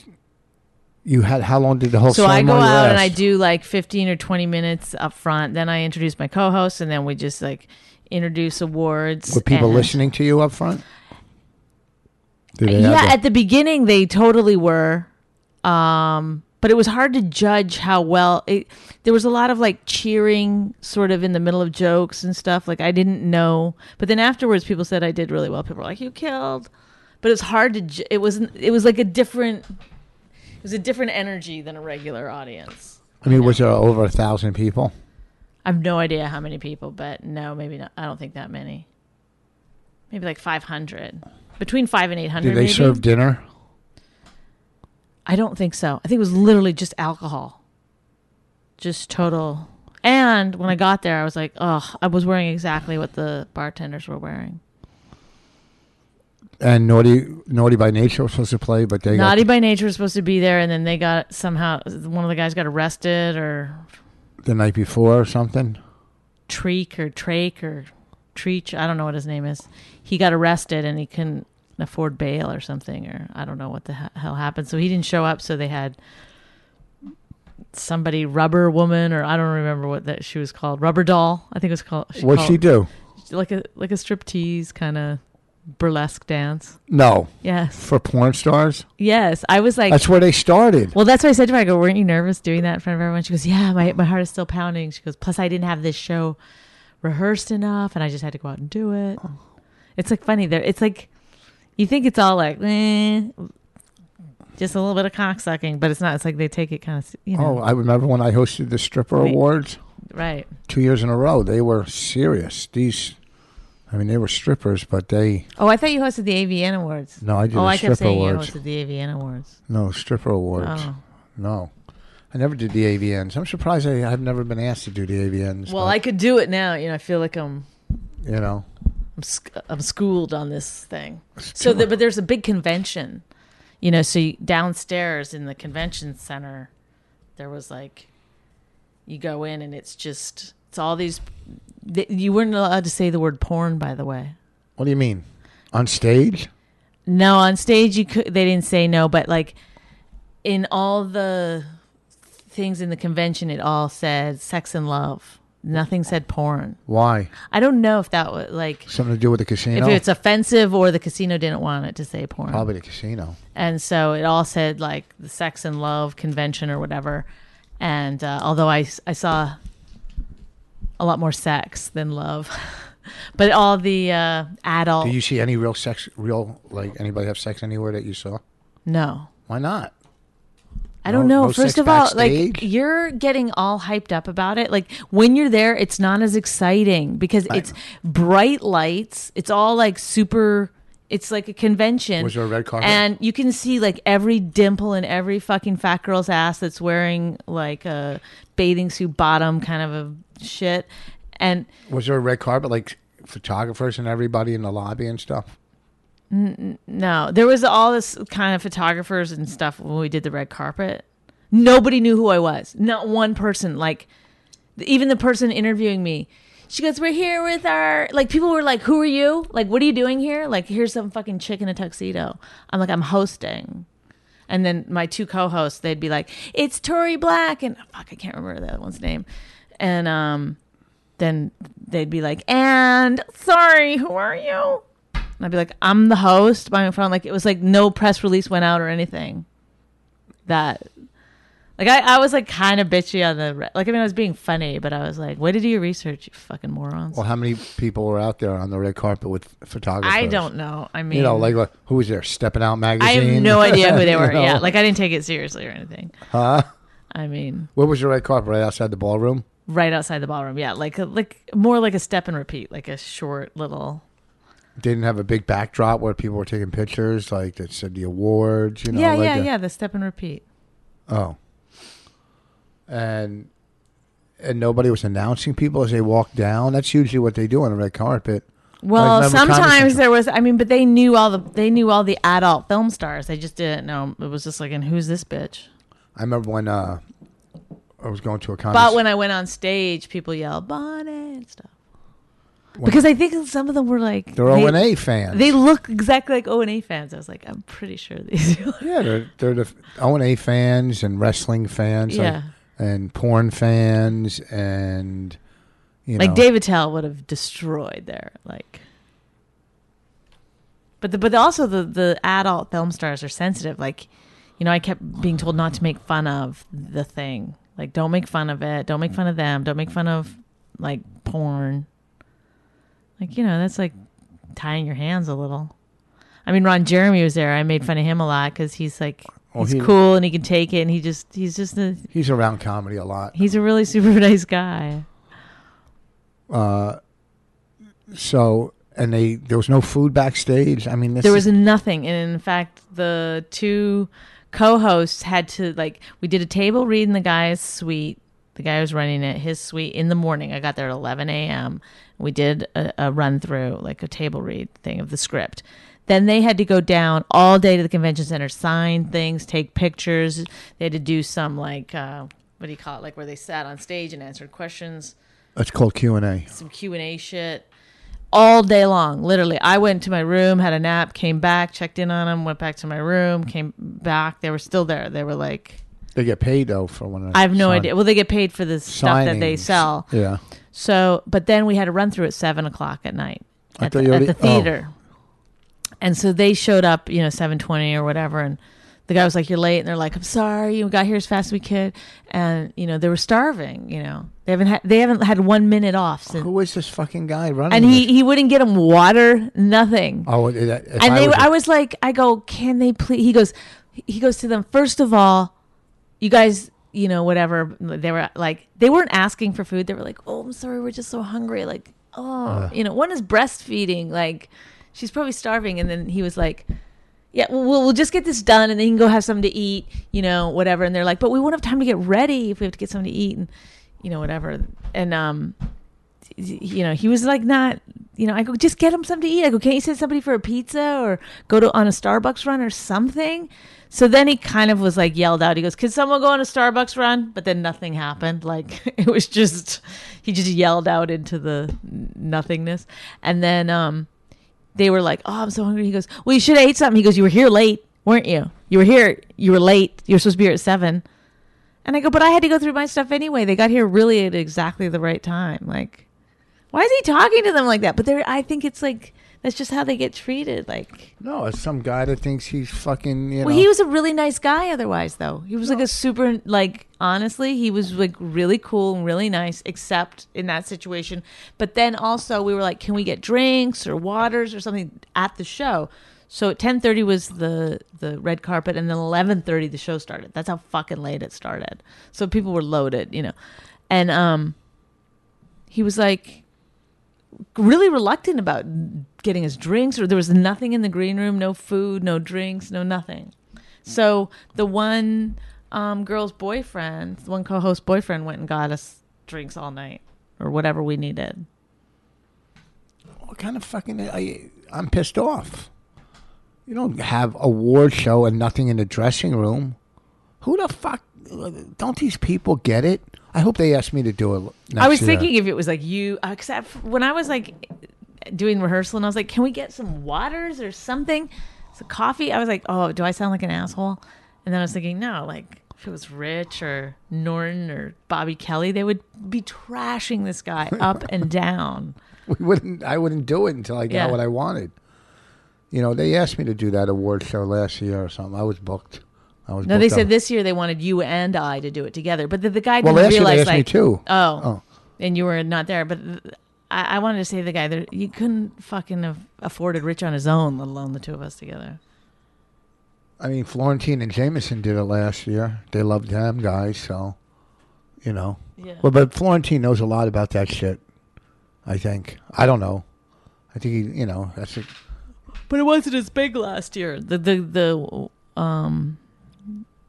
You had how long did the whole So I go out and? I do like 15 or 20 minutes up front. Then I introduce my co host, and then we just like introduce awards. Were people and- listening to you up front? Did they Yeah, at the beginning, they totally were. Um, but it was hard to judge how well it, there was a lot of like cheering sort of in the middle of jokes and stuff like i didn't know but then afterwards people said i did really well people were like you killed but it's hard to ju- it wasn't it was like a different it was a different energy than a regular audience I mean, was there over a thousand people? I have no idea how many people but no maybe not i don't think that many maybe like 500 between 5 and 800 Did they maybe. serve dinner? I don't think so. I think it was literally just alcohol. Just total. And when I got there, I was like, oh, I was wearing exactly what the bartenders were wearing. And naughty, naughty by nature was supposed to play, but they Naughty by Nature was supposed to be there, and then they got somehow, one of the guys got arrested, or the night before or something. Treek or Trake or Treach. I don't know what his name is. He got arrested and he couldn't afford bail or something, or I don't know what the hell happened. So he didn't show up. So they had somebody, Rubber Woman, or I don't remember what that she was called. Rubber Doll, I think it was called. What'd she do? Like a like a striptease kind of burlesque dance. No, Yes, for porn stars. yes. I was like, That's where they started. well, that's what I said to her. I go, weren't you nervous doing that in front of everyone? She goes, yeah, my, my heart is still pounding. She goes, plus I didn't have this show rehearsed enough and I just had to go out and do it. It's like funny there. It's like, you think it's all like, eh, just a little bit of cock sucking, but it's not. It's like they take it kind of, you Oh, know, I remember when I hosted the stripper Wait. awards. right. two years in a row. They were serious. These, I mean, they were strippers, but they Oh, I thought you hosted the AVN Awards. no. I did oh, the I kept saying awards. you hosted the AVN Awards. No stripper awards. Oh. No, I never did the AVNs. I'm surprised I, I've never been asked to do the AVNs. Well, but, I could do it now. You know, I feel like I'm you know, I'm, sc- I'm schooled on this thing. So, the, but there's a big convention, you know. So you, downstairs in the convention center, there was like, you go in and it's just it's all these. Th- You weren't allowed to say the word porn, by the way. what do you mean? On stage? No, on stage you could. They didn't say no, but like in all the things in the convention, it all said sex and love. Nothing said porn. Why? I don't know if that was like Something to do with the casino? if it's offensive or the casino didn't want it to say porn. Probably the casino. and so it all said like the sex and love convention or whatever and uh, although I, I saw a lot more sex than love but all the uh, adult Do you see any real sex? Real like anybody have sex anywhere that you saw? no Why not? I don't No- know. no First of all, like you're getting all hyped up about it. Like when you're there, it's not as exciting because it's bright lights. It's all like super. It's like a convention. Was there a red carpet? And you can see like every dimple in every fucking fat girl's ass that's wearing like a bathing suit bottom kind of a shit. And Was there a red carpet like photographers and everybody in the lobby and stuff? No, there was all this kind of photographers and stuff when we did the red carpet. Nobody knew who I was. Not one person. Like, even the person interviewing me, she goes, "We're here with our like." People were like, "Who are you? Like, what are you doing here? Like, here's some fucking chick in a tuxedo." I'm like, "I'm hosting." And then my two co-hosts, they'd be like, "It's Tori Black," and fuck, I can't remember that one's name. And um, then they'd be like, "And sorry, who are you?" And I'd be like, I'm the host by my phone. Like it was like no press release went out or anything. That like I, I was like kind of bitchy on the re- like I mean I was being funny, but I was like, way did you research, you fucking morons. Well, how many people were out there on the red carpet with photographers? I don't know. I mean You know, like what- who was there? Stepping Out magazine. I have no idea who they were. Know? Yeah, like I didn't take it seriously or anything. huh? I mean, Where was your red carpet? Right outside the ballroom. Right outside the ballroom. Yeah, like like more like a step and repeat, like a short little. They didn't have a big backdrop where people were taking pictures, like that said the awards. You know, yeah, like yeah, the- yeah. The step and repeat. Oh, and and nobody was announcing people as they walked down. That's usually what they do on a red carpet. Well, Comedy sometimes there was. I mean, but they knew all the they knew all the adult film stars. They just didn't know. It was just like, and who's this bitch? I remember when uh, I was going to a concert. But when I went on stage, people yelled Bonnet and stuff. Because I think some of them were like they're they, O and A fans. They look exactly like O and A fans. I was like, I'm pretty sure these. Are. yeah, they're they're the O and A fans and wrestling fans. Yeah. and porn fans and you like know. David Tell would have destroyed there. Like, but the, but also the the adult film stars are sensitive. Like, you know, I kept being told not to make fun of the thing. Like, don't make fun of it. Don't make fun of them. Don't make fun of like porn. Like, you know, that's like tying your hands a little. I mean, Ron Jeremy was there. I made fun of him a lot because he's like Well, he's he- cool and he can take it, and he just he's just a He's around comedy a lot. he's a really super nice guy. Uh, so and they there was no food backstage. I mean, this there is, was nothing and in fact the two co-hosts had to like we did a table read in the guy's suite. The guy was running it his suite in the morning. I got there at 11 a.m we did a, a run through like a table read thing of the script. Then they had to go down all day to the convention center sign things take pictures. They had to do some like uh, what do you call it? Like where they sat on stage and answered questions. It's called Q and A. some Q and A shit all day long. Literally, I went to my room, had a nap, came back, checked in on them, went back to my room, came back. They were still there. They were like, They get paid though for one of. I have no sign- idea. Well, they get paid for the stuff that they signings. sell. Yeah, So, but then we had a run through at seven o'clock at night I at, thought the, you at already- the oh. theater. And so they showed up, you know, seven twenty or whatever, and the guy was like, "You're late," and they're like, "I'm sorry, you got here as fast as we could," and you know they were starving. You know they haven't had they haven't had one minute off since. who is this fucking guy running? and he this? he wouldn't get them water, nothing. Oh, and I they, was, I was like, I go, can they please? He goes, he goes to them. First of all, you guys, you know, whatever. They were like, they weren't asking for food. They were like, oh, I'm sorry, we're just so hungry. Like, oh, uh. you know, one is breastfeeding. Like, she's probably starving. And then he was like, yeah, well, we'll, just get this done and then you can go have something to eat, you know, whatever. And they're like, but we won't have time to get ready if we have to get something to eat and, you know, whatever. And, um, you know, he was like not, you know, I go, just get him something to eat. I go, can't you send somebody for a pizza or go to on a Starbucks run or something? So then he kind of was like yelled out. He goes, "Can someone go on a Starbucks run?" But then nothing happened. Like it was just he just yelled out into the nothingness. And then um they were like, "Oh, I'm so hungry." He goes, "Well, you should have ate something." He goes, "You were here late, weren't you? You were here. You were late. You were supposed to be here at 7." And I go, "But I had to go through my stuff anyway. They got here really at exactly the right time." Like why is he talking to them like that? But there I think it's like that's just how they get treated. Like No, it's some guy that thinks he's fucking. You know. Well, he was a really nice guy. Otherwise, though, he was like a super like. Honestly, he was like really cool and really nice, except in that situation. But then also, we were like, "Can we get drinks or waters or something at the show?" So at ten thirty was the the red carpet, and then eleven thirty the show started. That's how fucking late it started. So people were loaded, you know, and um, he was like really reluctant about getting us drinks or there was nothing in the green room no food no drinks no nothing so the one um, girl's boyfriend the one co-host boyfriend went and got us drinks all night or whatever we needed what kind of fucking? I, I'm pissed off. You don't have a award show and nothing in the dressing room. Who the fuck? Don't these people get it? I hope they ask me to do it. I was year. thinking if it was like you uh, except when i was like doing rehearsal and i was like can we get some waters or something some coffee i was like oh do i sound like an asshole and then i was thinking no like if it was Rich or Norton or Bobby Kelly, they would be trashing this guy up and down. we wouldn't. I wouldn't do it until I got Yeah. what I wanted. You know, they asked me to do that award show last year or something. I was booked. I was. No, they said up. this year they wanted you and I to do it together, but the, the guy Well, didn't year realize they asked me like too. Oh, Oh. and you were not there. But I, I wanted to say to the guy that you couldn't fucking have afforded Rich on his own, let alone the two of us together. I mean, Florentine and Jameson did it last year. They loved them guys, so you know. Yeah. Well, but Florentine knows a lot about that shit. I think. I don't know. I think he, you know, that's a, But it wasn't as big last year. The the the um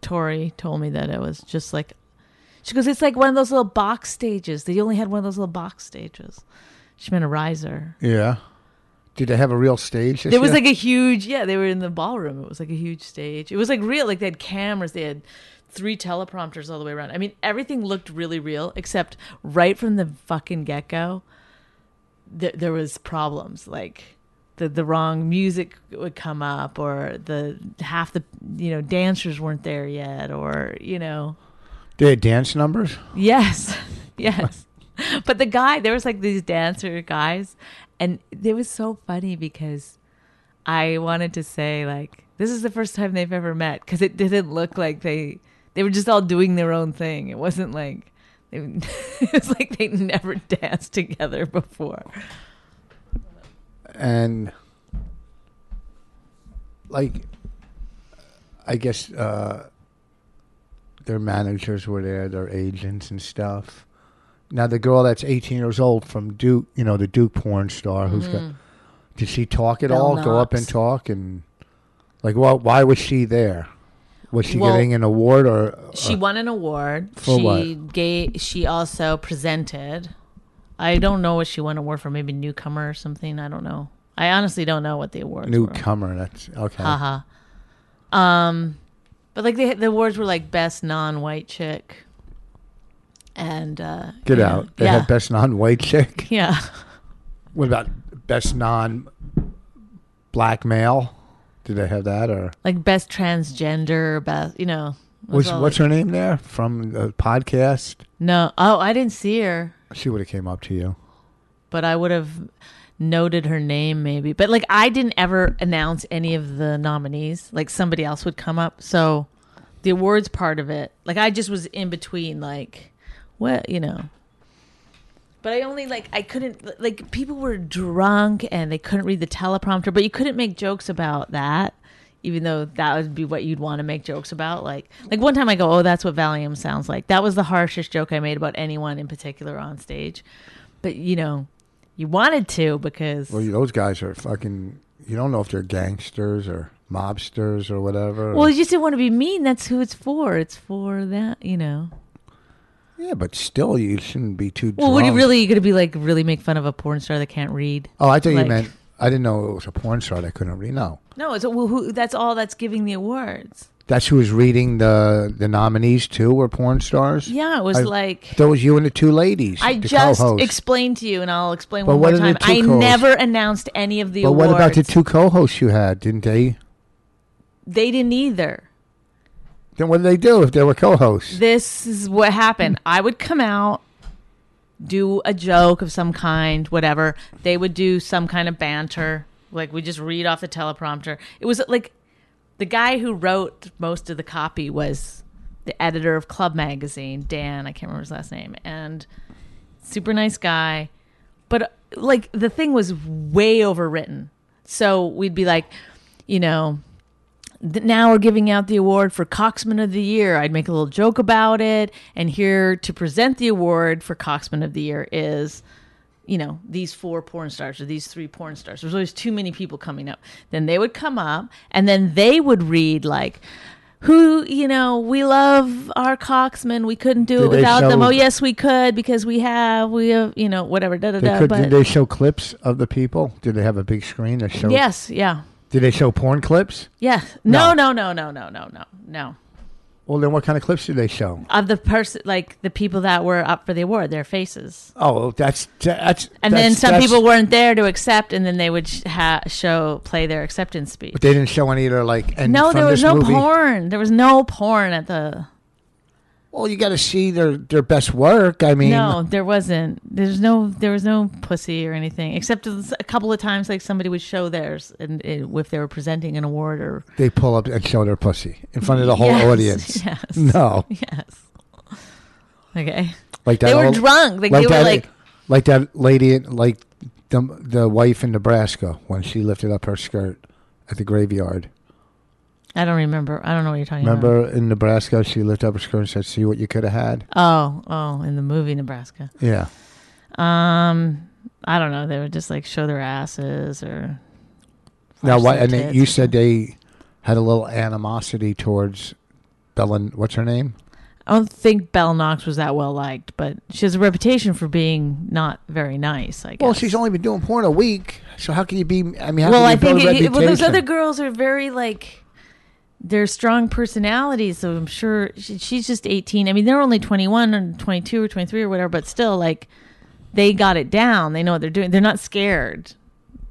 Tori told me that it was just like she goes, It's like one of those little box stages. They only had one of those little box stages. She meant a riser. yeah. Did they have a real stage? There was year? like a huge yeah, they were in the ballroom. It was like a huge stage. It was like real, like they had cameras, they had three teleprompters all the way around. I mean, everything looked really real, except right from the fucking get go, th- there was problems. Like the the wrong music would come up, or the half the you know dancers weren't there yet, or you know They had dance numbers. Yes, yes. but the guy, there was like these dancer guys, and it was so funny because I wanted to say like this is the first time they've ever met because it didn't look like they they were just all doing their own thing. It wasn't like it was like they never danced together before. And like I guess uh, their managers were there, their agents and stuff. Now the girl that's 18 years old from Duke, you know, the Duke porn star, who's got, did she talk at Belle all? Go up and talk and like, well, why was she there? Was she Well, getting an award or? She won an award. For she what? gave. She also presented. I don't know what she won award for. Maybe newcomer or something. I don't know. I honestly don't know what the awards were. newcomer? That's okay. Haha. Uh-huh. Um, but like the the awards were like best non-white chick, and uh, Get yeah. out. They yeah, had best non-white chick. yeah. What about best non-black male? Did they have that or? like best transgender, best you know. Was, what's her name there from the podcast? No, oh, I didn't see her, She would have came up to you. but I would have noted her name maybe. But like I didn't ever announce any of the nominees. Like somebody else would come up, so the awards part of it, like I just was in between, like what you know. But I only like I couldn't like people were drunk and they couldn't read the teleprompter, but you couldn't make jokes about that. Even though that would be what you'd want to make jokes about. Like, like one time I go, "Oh, that's what Valium sounds like." That was the harshest joke I made about anyone in particular on stage. But you know, you wanted to because Well, those guys are fucking. You don't know if they're gangsters or mobsters or whatever. well, you just didn't want to be mean. That's who it's for. It's for that, you know. yeah, but still, you shouldn't be too. Well, would you drunk. really going to be like really make fun of a porn star that can't read? Oh, I thought you like- meant. I didn't know it was a porn star that couldn't read. No, No, it's well, who, that's all that's giving the awards. that's who was reading the the nominees too. Were porn stars? Yeah, it was I- like That was you and the two ladies. I the just co-hosts. explained to you, and I'll explain But one what more time. I co-hosts? never announced any of the awards. But awards. what about the two co-hosts you had? Didn't they? They didn't either. Then what did they do if they were co-hosts? This is what happened. I would come out, do a joke of some kind, whatever. They would do some kind of banter. Like we just read off the teleprompter. It was like the guy who wrote most of the copy was the editor of Club Magazine, Dan. I can't remember his last name, and super nice guy. But like the thing was way overwritten. So we'd be like, you know, now we're giving out the award for Coxman of the Year. I'd make a little joke about it. And here to present the award for Coxman of the Year is, you know, these four porn stars or these three porn stars. There's always too many people coming up. Then they would come up and then they would read, like, who, you know, we love our Coxman. We couldn't do Did it without them. Oh, yes, we could because we have, we have, you know, whatever. Da, da, They da, could, but did they show clips of the people? Did they have a big screen that showed? yes, yeah. Did they show porn clips? Yes. No, no, no, no, no, no, no, no. Well, then what kind of clips did they show? of the person like the people that were up for the award their faces Oh, that's that's. and then some that's- people weren't there to accept and then they would ha- show play their acceptance speech But they didn't show any of their like. No there was no movie, porn there was no porn at the Well, you got to see their their best work. I mean, no there wasn't there's no there was no pussy or anything except a couple of times like somebody would show theirs and it, if they were presenting an award or they pull up and show their pussy in front of the whole Yes, audience. yes No, yes okay like that. they were old- drunk like, they were that, like like that lady, like the the wife in Nebraska when she lifted up her skirt at the graveyard. I don't remember i don't know what you're talking about Remember in Nebraska, she lifted up her skirt and said, "See what you could have had." Oh, oh, in the movie Nebraska. Yeah. Um, I don't know. They would just like show their asses or. Now, why? their And tits you or said something. they had a little animosity towards Bellen. What's her name? I don't think Belle Knox was that well liked, but she has a reputation for being not very nice. I guess. Well, she's only been doing porn a week, so how can you be? I mean, how well, can I you think build a it, well, those reputation? other girls are very like. They're strong personalities, so I'm sure she, she's just 18. I mean, they're only 21 or 22 or 23 or whatever, but still, like, they got it down. They know what they're doing. They're not scared.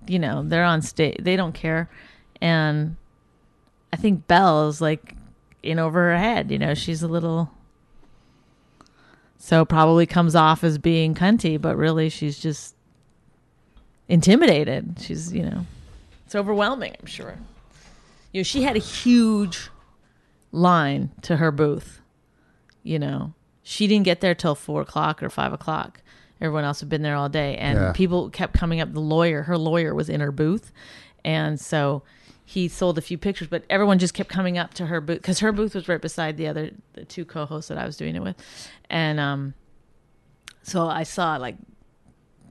You know, they're on stage. They don't care. And I think Belle is like in over her head. You know, she's a little. So probably comes off as being cunty, but really she's just intimidated. She's, you know, it's overwhelming, I'm sure. You know, she had a huge line to her booth. You know, she didn't get there till four o'clock or five o'clock. Everyone else had been there all day, and Yeah. people kept coming up. The lawyer, her lawyer, was in her booth, and so he sold a few pictures. But everyone just kept coming up to her booth because her booth was right beside the other the two co-hosts that I was doing it with, and um, so I saw like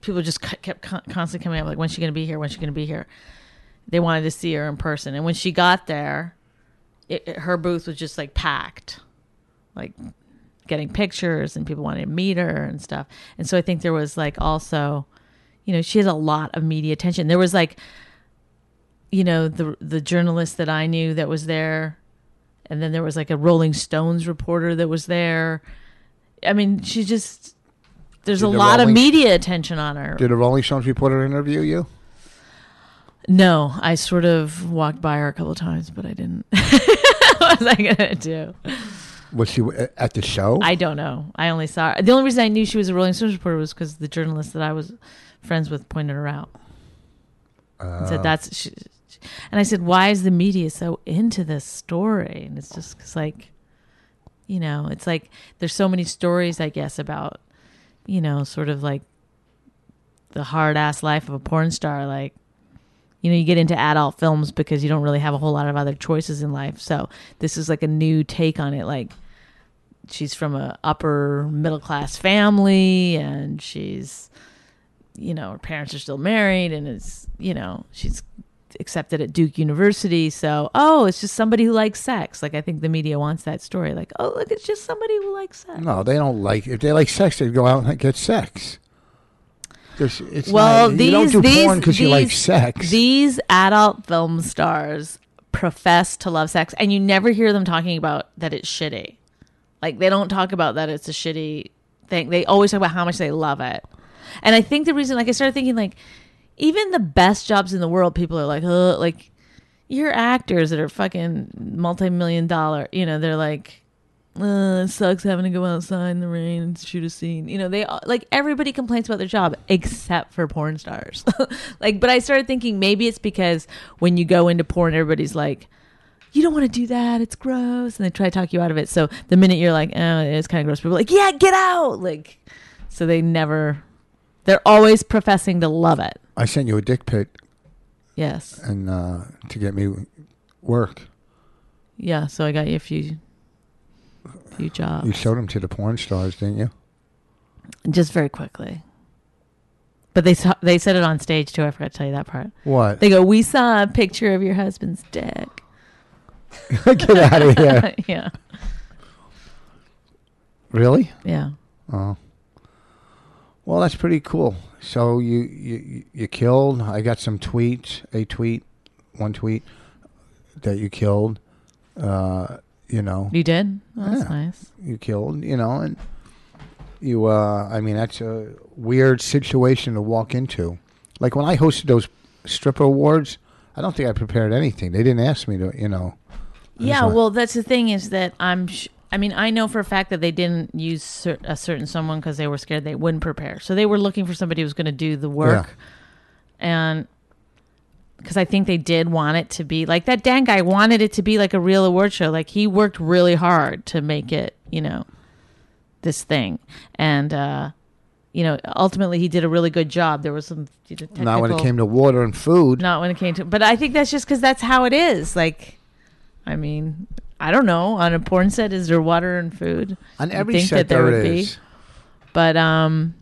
people just kept constantly coming up like when's she going to be here when's she going to be here they wanted to see her in person. And when she got there it, it- her booth was just like packed like getting pictures and people wanted to meet her and stuff. And so i think there was like also you know she had a lot of media attention. There was like you know the the journalist that i knew that was there and then there was like a rolling stones reporter that was there. I mean she just there's Did a lot of media attention on her. Did a Rolling Stones reporter interview you? No, I sort of walked by her a couple of times, but I didn't. what was I gonna do? Was she at the show? I don't know. I only saw her. The only reason I knew she was a Rolling Stones reporter was because the journalist that I was friends with pointed her out and Uh. said that's. She, she- and I said, "Why is the media so into this story?" And it's just because, like, you know, it's like there's so many stories, I guess, about, you know, sort of like the hard ass life of a porn star, like You know, you get into adult films because you don't really have a whole lot of other choices in life. So this is like a new take on it. Like she's from a upper middle class family and she's you know, her parents are still married and it's you know, she's accepted at Duke University. So, oh, it's just somebody who likes sex. Like I think the media wants that story. Like, oh, look, it's just somebody who likes sex. No, they don't like. If they like sex, they go out and get sex. There's, it's Well, not, these you don't do these porn because you like these- sex. These adult film stars profess to love sex, and you never hear them talking about that it's shitty. Like they don't talk about that it's a shitty thing. They always talk about how much they love it. And I think the reason, like, I started thinking, like, even the best jobs in the world, people are like, uh, like, you're actors that are fucking multi-million dollar. You know, they're like, uh, it sucks having to go outside in the rain and shoot a scene. You know, they all- like everybody complains about their job except for porn stars. like, but I started thinking maybe it's because when you go into porn, everybody's like, you don't want to do that. It's gross. And they try to talk you out of it. So the minute you're like, oh, it's kind of gross, people are like, yeah, get out. Like, so they never, they're always professing to love it. I sent you a dick pic Yes. and uh, to get me work. Yeah. So I got you a few, few jobs. You showed them to the porn stars, didn't you? just very quickly. But they saw, they said it on stage too. I forgot to tell you that part. What? They go, "We saw a picture of your husband's dick." get out of here! yeah, Really? yeah. Oh. Well, that's pretty cool. So you you you killed. I got some tweets. A tweet, one tweet that you killed. Uh, you know, You did. Oh, that's Yeah. nice. you killed. You know, and you. Uh, I mean, that's a weird situation to walk into. Like when I hosted those stripper awards, I don't think I prepared anything. They didn't ask me to. You know. Yeah. went- Well, that's the thing is that I'm. Sh- I mean, I know for a fact that they didn't use cer- a certain someone because they were scared they wouldn't prepare. So they were looking for somebody who was going to do the work, and because I think they did want it to be like that. Dan guy wanted it to be like a real award show. Like he worked really hard to make it. You know, this thing, and uh, you know, ultimately he did a really good job. There was some technical, Not when it came to water and food. not when it came to but i think that's just because that's how it is like i mean i don't know on a porn set is there water and food On every think set that there there would be. but um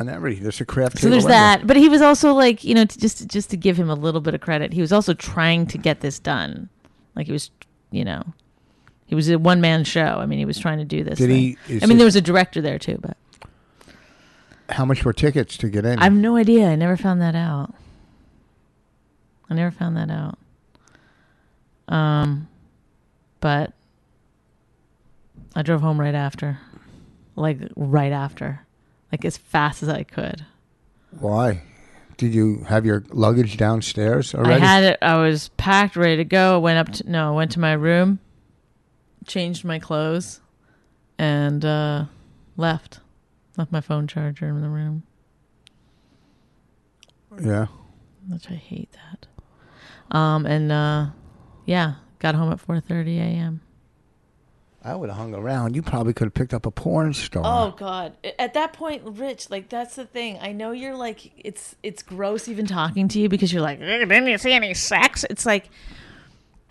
On every there's a craft. so there's that but he was also like you know to just just to give him a little bit of credit he was also trying to get this done like he was you know he was a one-man show i mean he was trying to do this Did thing. he? i mean there was a director there too but how much were tickets to get in? i have no idea i never found that out i never found that out um but i drove home right after like right after like as fast as i could Why? Did you have your luggage downstairs already? i had it i was packed ready to go I went up to no went to my room changed my clothes and uh left left my phone charger in the room yeah. which I hate that. Um, and uh, yeah, got home at 4:30 a.m. I would have hung around. You probably could have picked up a porn star. Oh God! At that point, Rich, like that's the thing. I know you're like it's it's gross even talking to you because you're like, "Eh, didn't you see any sex? It's like,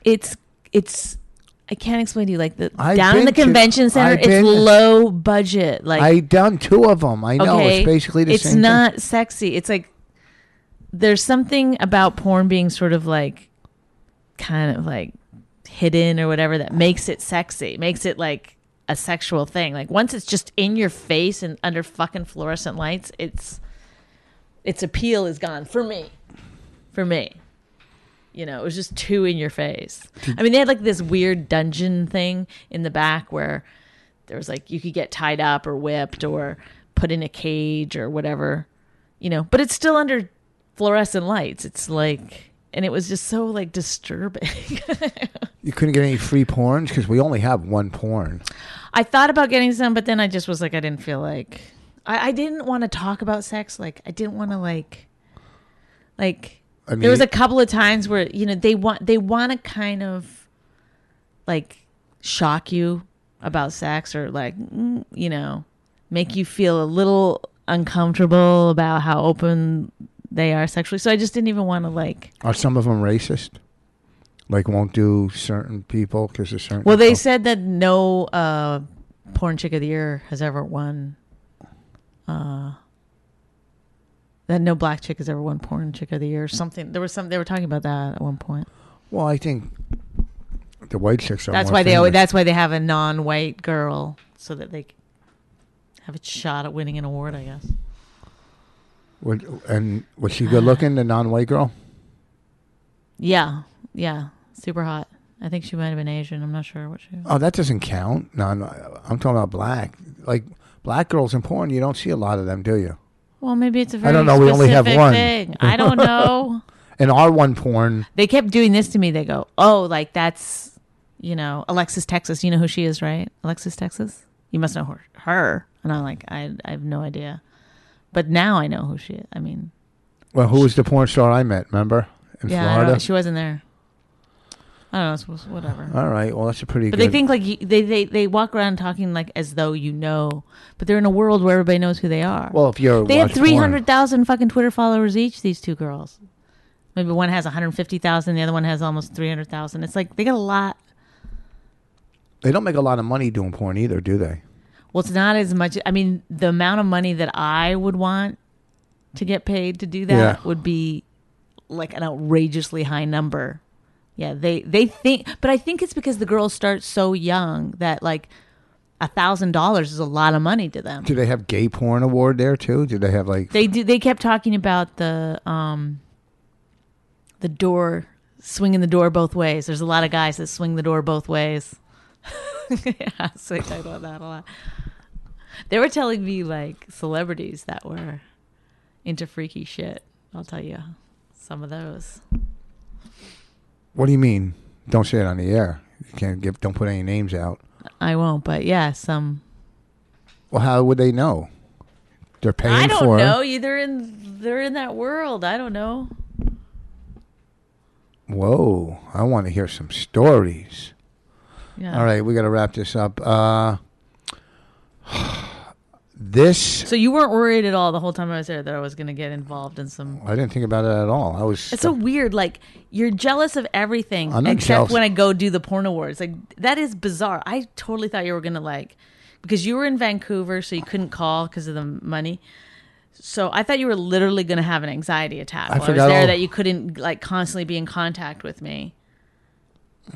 it's it's. I can't explain to you like the I've down in the been to- convention center. I've it's been- low budget. Like I done two of them. I know okay, it's basically the it's same. not sexy. It's like there's something about porn being sort of like kind of like hidden or whatever that makes it sexy, makes it like a sexual thing. Like once it's just in your face and under fucking fluorescent lights, it's its appeal is gone for me. For me. You know, it was just too in your face. I mean, they had like this weird dungeon thing in the back where there was like you could get tied up or whipped or put in a cage or whatever, you know, but it's still under fluorescent lights. It's like, and it was just so like disturbing. You couldn't get any free porns because we only have one porn. I thought about getting some, but then I just was like, I didn't feel like, I, I didn't want to talk about sex. Like, I didn't want to like, like, I mean, there was a couple of times where you know they want they want to kind of like shock you about sex or like mm, you know make you feel a little uncomfortable about how open they are sexually. So I just didn't even want to like. Are some of them racist? Like won't do certain people because of certain. Well, they cul- said that no uh, porn chick of the year has ever won. Uh, that no black chick has ever won porn chick of the year. or Something there was some they were talking about that at one point. Well, I think the white chicks are. That's why they always, that's why they have a non-white girl so that they have a shot at winning an award. I guess. And was she good looking, the non-white girl? Yeah, yeah, super hot. I think she might have been Asian. I'm not sure what she. was. Oh, that doesn't count. No, no, I'm talking about black. Like black girls in porn, you don't see a lot of them, do you? Well, maybe it's a very I don't know, we only have one. Thing. I don't know. In our one porn, they kept doing this to me. They go, "Oh, like that's you know Alexis Texas. You know who she is, right? Alexis Texas. You must know her." her. And I'm like, I, I have no idea. But now I know who she is. I mean, well, who was the porn star I met? Remember in yeah, Florida? she wasn't there. I don't know. It's, whatever. All right, well, that's a pretty But good. they think like you, they, they they walk around talking like as though you know, but they're in a world where everybody knows who they are. well, if you're they have three hundred thousand fucking Twitter followers each. These two girls, maybe one has one hundred fifty thousand, the other one has almost three hundred thousand. It's like they got a lot. They don't make a lot of money doing porn either, do they? Well, it's not as much. I mean, the amount of money that I would want to get paid to do that Yeah. would be like an outrageously high number. Yeah, they they think, but I think it's because the girls start so young that like a thousand dollars is a lot of money to them. Do they have gay porn award there too? Do they have like? They do. They kept talking about the um the door swinging the door both ways. There's a lot of guys that swing the door both ways. yeah, so they talked about that a lot. They were telling me like celebrities that were into freaky shit. I'll tell you some of those. What do you mean? Don't say it on the air. You can't give. Don't put any names out. I won't, but yeah, some. Well, how would they know? They're paying I don't for know. it. They're in they're in that world. I don't know. Whoa! I want to hear some stories. Yeah. All right, we got to wrap this up. Uh, this So you weren't worried at all the whole time I was there that I was going to get involved in some I didn't think about it at all. I was. It's so weird. Like you're jealous of everything I'm except jealous. when I go do the porn awards. Like that is bizarre. I totally thought you were gonna like because you were in Vancouver, so you couldn't call because of the money. So I thought you were literally gonna have an anxiety attack I while I was there all- that you couldn't like constantly be in contact with me.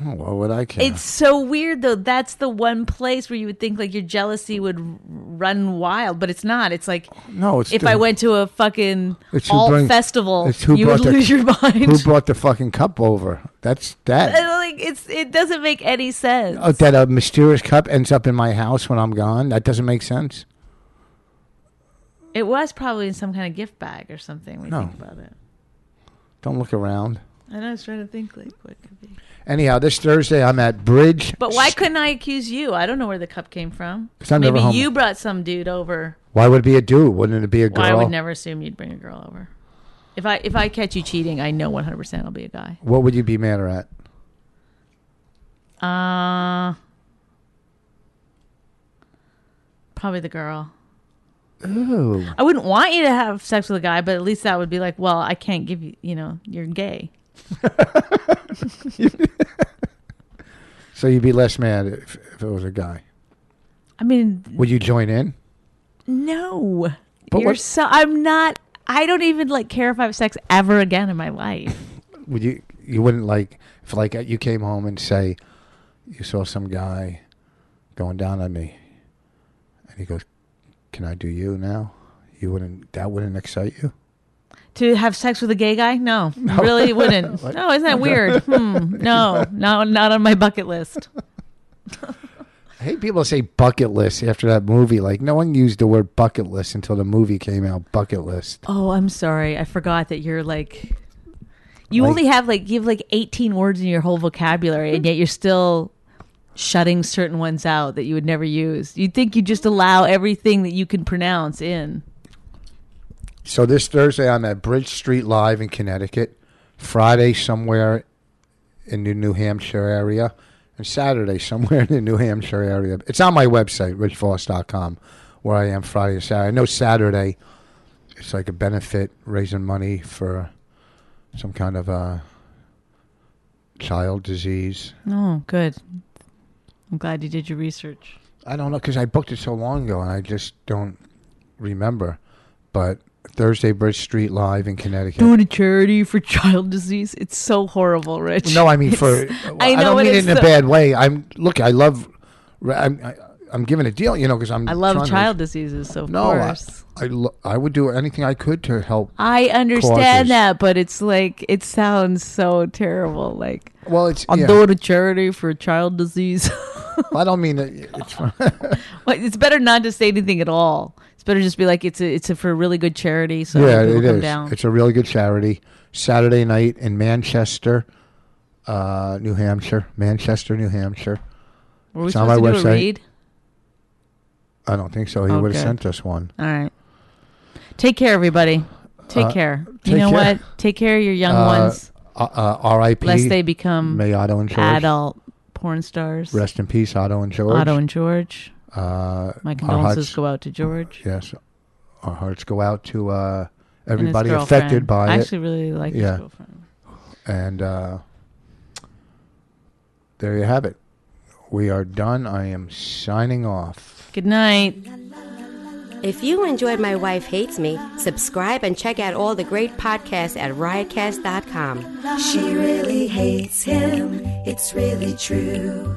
Oh, what would I care? It's so weird though. That's the one place where you would think like your jealousy would run wild, but it's not. It's like oh, no, it's if the- I went to a fucking alt bring- festival, you would the- lose your mind. Who brought the fucking cup over? That's that. Like it's it doesn't make any sense. Oh, that a mysterious cup ends up in my house when I'm gone. That doesn't make sense. It was probably in some kind of gift bag or something. We No. think about it. Don't look around. I know I was trying to think like what could be. Anyhow, this Thursday I'm at Bridge. But why couldn't I accuse you? I don't know where the cup came from. 'Cause I'm never Maybe home. you brought some dude over. Why would it be a dude? Wouldn't it be a girl? Well, I would never assume you'd bring a girl over. If I if I catch you cheating, I know 100 percent it'll be a guy. What would you be mad at? Uh probably the girl. Ooh. I wouldn't want you to have sex with a guy, but at least that would be like, well, I can't give you, you know, you're gay. So you'd be less mad if, if it was a guy. I mean, Would you join in? No. But You're what- so I'm not I don't even like care if I have sex ever again in my life. Would you? You wouldn't like if like you came home and say you saw some guy going down on me, and he goes, "Can I do you now?" You wouldn't. That wouldn't excite you. To have sex with a gay guy? No. Really wouldn't. No, isn't that weird? Hmm. No, no, not on my bucket list. I hate people say bucket list after that movie. Like no one used the word bucket list until the movie came out. Bucket list. Oh, I'm sorry. I forgot that you're like you Like- only have like you have like 18 words in your whole vocabulary and yet you're still shutting certain ones out that you would never use. You'd think you just allow everything that you can pronounce in. So this Thursday, I'm at Bridge Street Live in Connecticut. Friday, somewhere in the New Hampshire area. And Saturday, somewhere in the New Hampshire area. It's on my website, richvoss.com, where I am Friday and Saturday. I know Saturday it's like a benefit raising money for some kind of a child disease. Oh, good. I'm glad you did your research. I don't know because I booked it so long ago and I just don't remember. But Thursday Bridge Street live in Connecticut. Doing a charity for child disease. It's so horrible, Rich. No, I mean for. It's- I, know don't mean it in a bad way. I'm look. I love. I'm. I, I'm giving a deal, you know, because I'm. I love trying to- child diseases, so No, I. I, lo- I would do anything I could to help. I understand causes. that, but it's like it sounds so terrible. Like Well, it's. I'm yeah. doing a charity for child disease. I don't mean it, it's. Well, it's better not to say anything at all. It's better just be like it's a, it's a, for a really good charity. So yeah, it is. down. It's a really good charity. Saturday night in Manchester, uh, New Hampshire. Manchester, New Hampshire. Were we it's on my to do a website. read? I don't think so. He Oh, would have sent us one. All right. Take care, everybody. Take Uh, care. You know care. what? Take care of your young Uh, ones, Uh, uh, R.I.P. lest they become May Otto and George. adult porn stars. Rest in peace, Otto and George. Otto and George. Uh, My condolences hearts, go out to George. Yes, our hearts go out to uh, everybody affected by I it. I actually really like Yeah. his girlfriend. And uh, there you have it. We are done. I am signing off. Good night. If you enjoyed My Wife Hates Me, subscribe and check out all the great podcasts at riotcast.com. She really hates him, it's really true.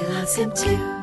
him too.